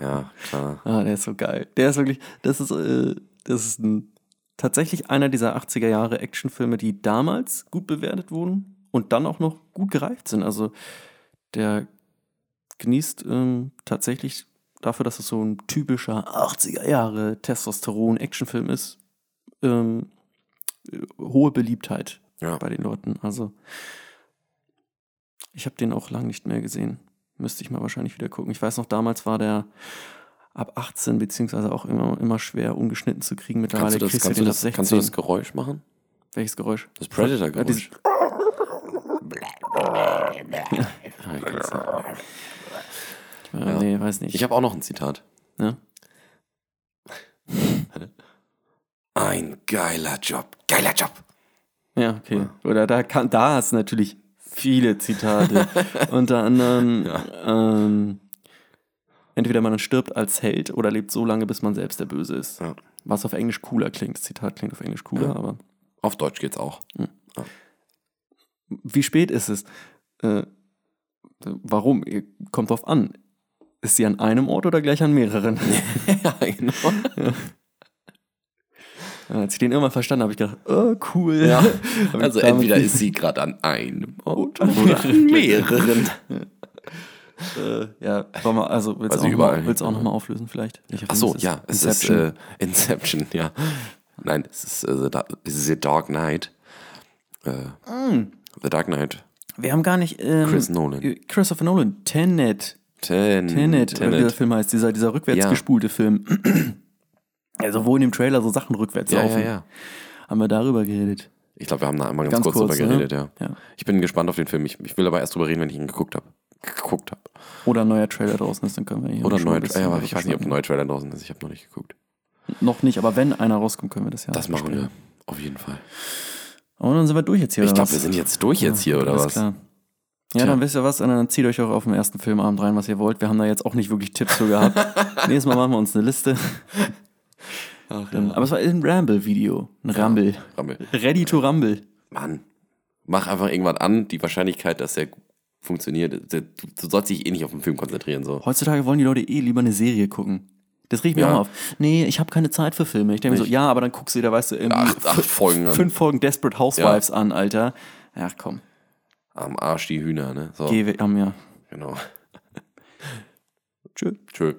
Speaker 2: Ja, klar.
Speaker 1: Ah, der ist so geil. Der ist wirklich, das ist, äh, das ist ein, tatsächlich einer dieser 80er Jahre Actionfilme, die damals gut bewertet wurden und dann auch noch gut gereift sind. Also der genießt ähm, tatsächlich dafür, dass es so ein typischer 80er Jahre Testosteron-Actionfilm ist, ähm, äh, hohe Beliebtheit
Speaker 2: Ja.
Speaker 1: bei den Leuten. Also ich habe den auch lang nicht mehr gesehen. Müsste ich mal wahrscheinlich wieder gucken. Ich weiß noch, damals war der ab 18 beziehungsweise auch immer, immer schwer ungeschnitten zu kriegen. Mittlerweile
Speaker 2: Kannst du, das,
Speaker 1: kriegst
Speaker 2: kannst, du
Speaker 1: den ab
Speaker 2: das,
Speaker 1: 16.
Speaker 2: kannst du das Geräusch machen?
Speaker 1: Welches Geräusch?
Speaker 2: Das
Speaker 1: Ja,
Speaker 2: Predator-Geräusch. Ja.
Speaker 1: Äh, Nee, weiß nicht.
Speaker 2: Ich habe auch noch ein Zitat.
Speaker 1: ja?
Speaker 2: Ein geiler Job. Geiler Job.
Speaker 1: Ja, okay. Oder da kann, da hast du natürlich viele Zitate. Unter anderem, ähm, entweder man stirbt als Held oder lebt so lange, bis man selbst der Böse ist.
Speaker 2: Ja.
Speaker 1: Was auf Englisch cooler klingt. Das Zitat klingt auf Englisch cooler,
Speaker 2: Ja.
Speaker 1: aber
Speaker 2: Auf Deutsch geht's auch.
Speaker 1: wie spät ist es? Äh, warum? Ihr- Kommt drauf an. Ist sie an einem Ort oder gleich an mehreren?
Speaker 2: ja, genau.
Speaker 1: Als ich den irgendwann verstanden habe, habe ich gedacht, oh, cool.
Speaker 2: Ja. Also entweder ist sie gerade an einem Ort
Speaker 1: Oder
Speaker 2: an mehreren.
Speaker 1: Äh, ja, wollen wir, also willst
Speaker 2: Also
Speaker 1: auch, mal, willst du auch
Speaker 2: hin,
Speaker 1: noch mal auflösen vielleicht?
Speaker 2: Ach so, ja, es
Speaker 1: Inception.
Speaker 2: ist äh, Inception, ja. Nein, es ist äh, The, Dark, The Knight. Äh,
Speaker 1: Mm.
Speaker 2: The Dark Knight.
Speaker 1: Wir haben gar nicht. Ähm,
Speaker 2: Chris Nolan.
Speaker 1: äh, Christopher Nolan. Tenet.
Speaker 2: Ten,
Speaker 1: Tenet, oder wie der
Speaker 2: Tenet.
Speaker 1: Film heißt, dieser, dieser rückwärts
Speaker 2: Ja.
Speaker 1: gespulte Film. Also, wo in dem Trailer so Sachen rückwärts
Speaker 2: Ja,
Speaker 1: laufen.
Speaker 2: ja, ja.
Speaker 1: Haben wir darüber geredet.
Speaker 2: Ich glaube, wir haben da einmal ganz,
Speaker 1: Ganz
Speaker 2: kurz,
Speaker 1: kurz,
Speaker 2: drüber
Speaker 1: ne?
Speaker 2: geredet, ja.
Speaker 1: Ja.
Speaker 2: Ich bin gespannt auf den Film. Ich, ich will aber erst drüber reden, wenn ich ihn geguckt habe. Geguckt habe.
Speaker 1: Oder ein neuer Trailer draußen ist, dann können wir hier
Speaker 2: Oder neuer
Speaker 1: bisschen
Speaker 2: ja, ich weiß nicht, ob ein neuer Trailer draußen ist. Ich habe noch nicht geguckt.
Speaker 1: Noch nicht, aber wenn einer rauskommt, können wir das ja.
Speaker 2: Das machen wir. Auf jeden Fall.
Speaker 1: Und dann sind wir durch jetzt hier.
Speaker 2: Ich glaube, wir sind jetzt durch jetzt hier, oder
Speaker 1: Alles
Speaker 2: was?
Speaker 1: Klar. Ja,
Speaker 2: Tja.
Speaker 1: dann wisst ihr was, und dann zieht euch auch auf den ersten Filmabend rein, was ihr wollt. Wir haben da jetzt auch nicht wirklich Tipps für gehabt. Nächstes Mal machen wir uns eine Liste.
Speaker 2: Ach,
Speaker 1: Dann, aber es war ein Ramble-Video. Ein Rumble.
Speaker 2: Rammel.
Speaker 1: Ready to Rumble.
Speaker 2: Mann, mach einfach irgendwas an. Die Wahrscheinlichkeit, dass der funktioniert, du, du sollst dich eh nicht auf den Film konzentrieren. So.
Speaker 1: Heutzutage wollen die Leute eh lieber eine Serie gucken. Das riecht mir
Speaker 2: Ja.
Speaker 1: auch mal auf. Nee, ich habe keine Zeit für Filme. Ich denke mir so, ja, aber dann guckst du da weißt du, irgendwie
Speaker 2: Acht, acht Folgen an.
Speaker 1: fünf Folgen Desperate Housewives an, Alter. Ach komm,
Speaker 2: Am Arsch die Hühner, ne? So,
Speaker 1: geh weg, am ja.
Speaker 2: genau.
Speaker 1: Tschö.
Speaker 2: Tschö.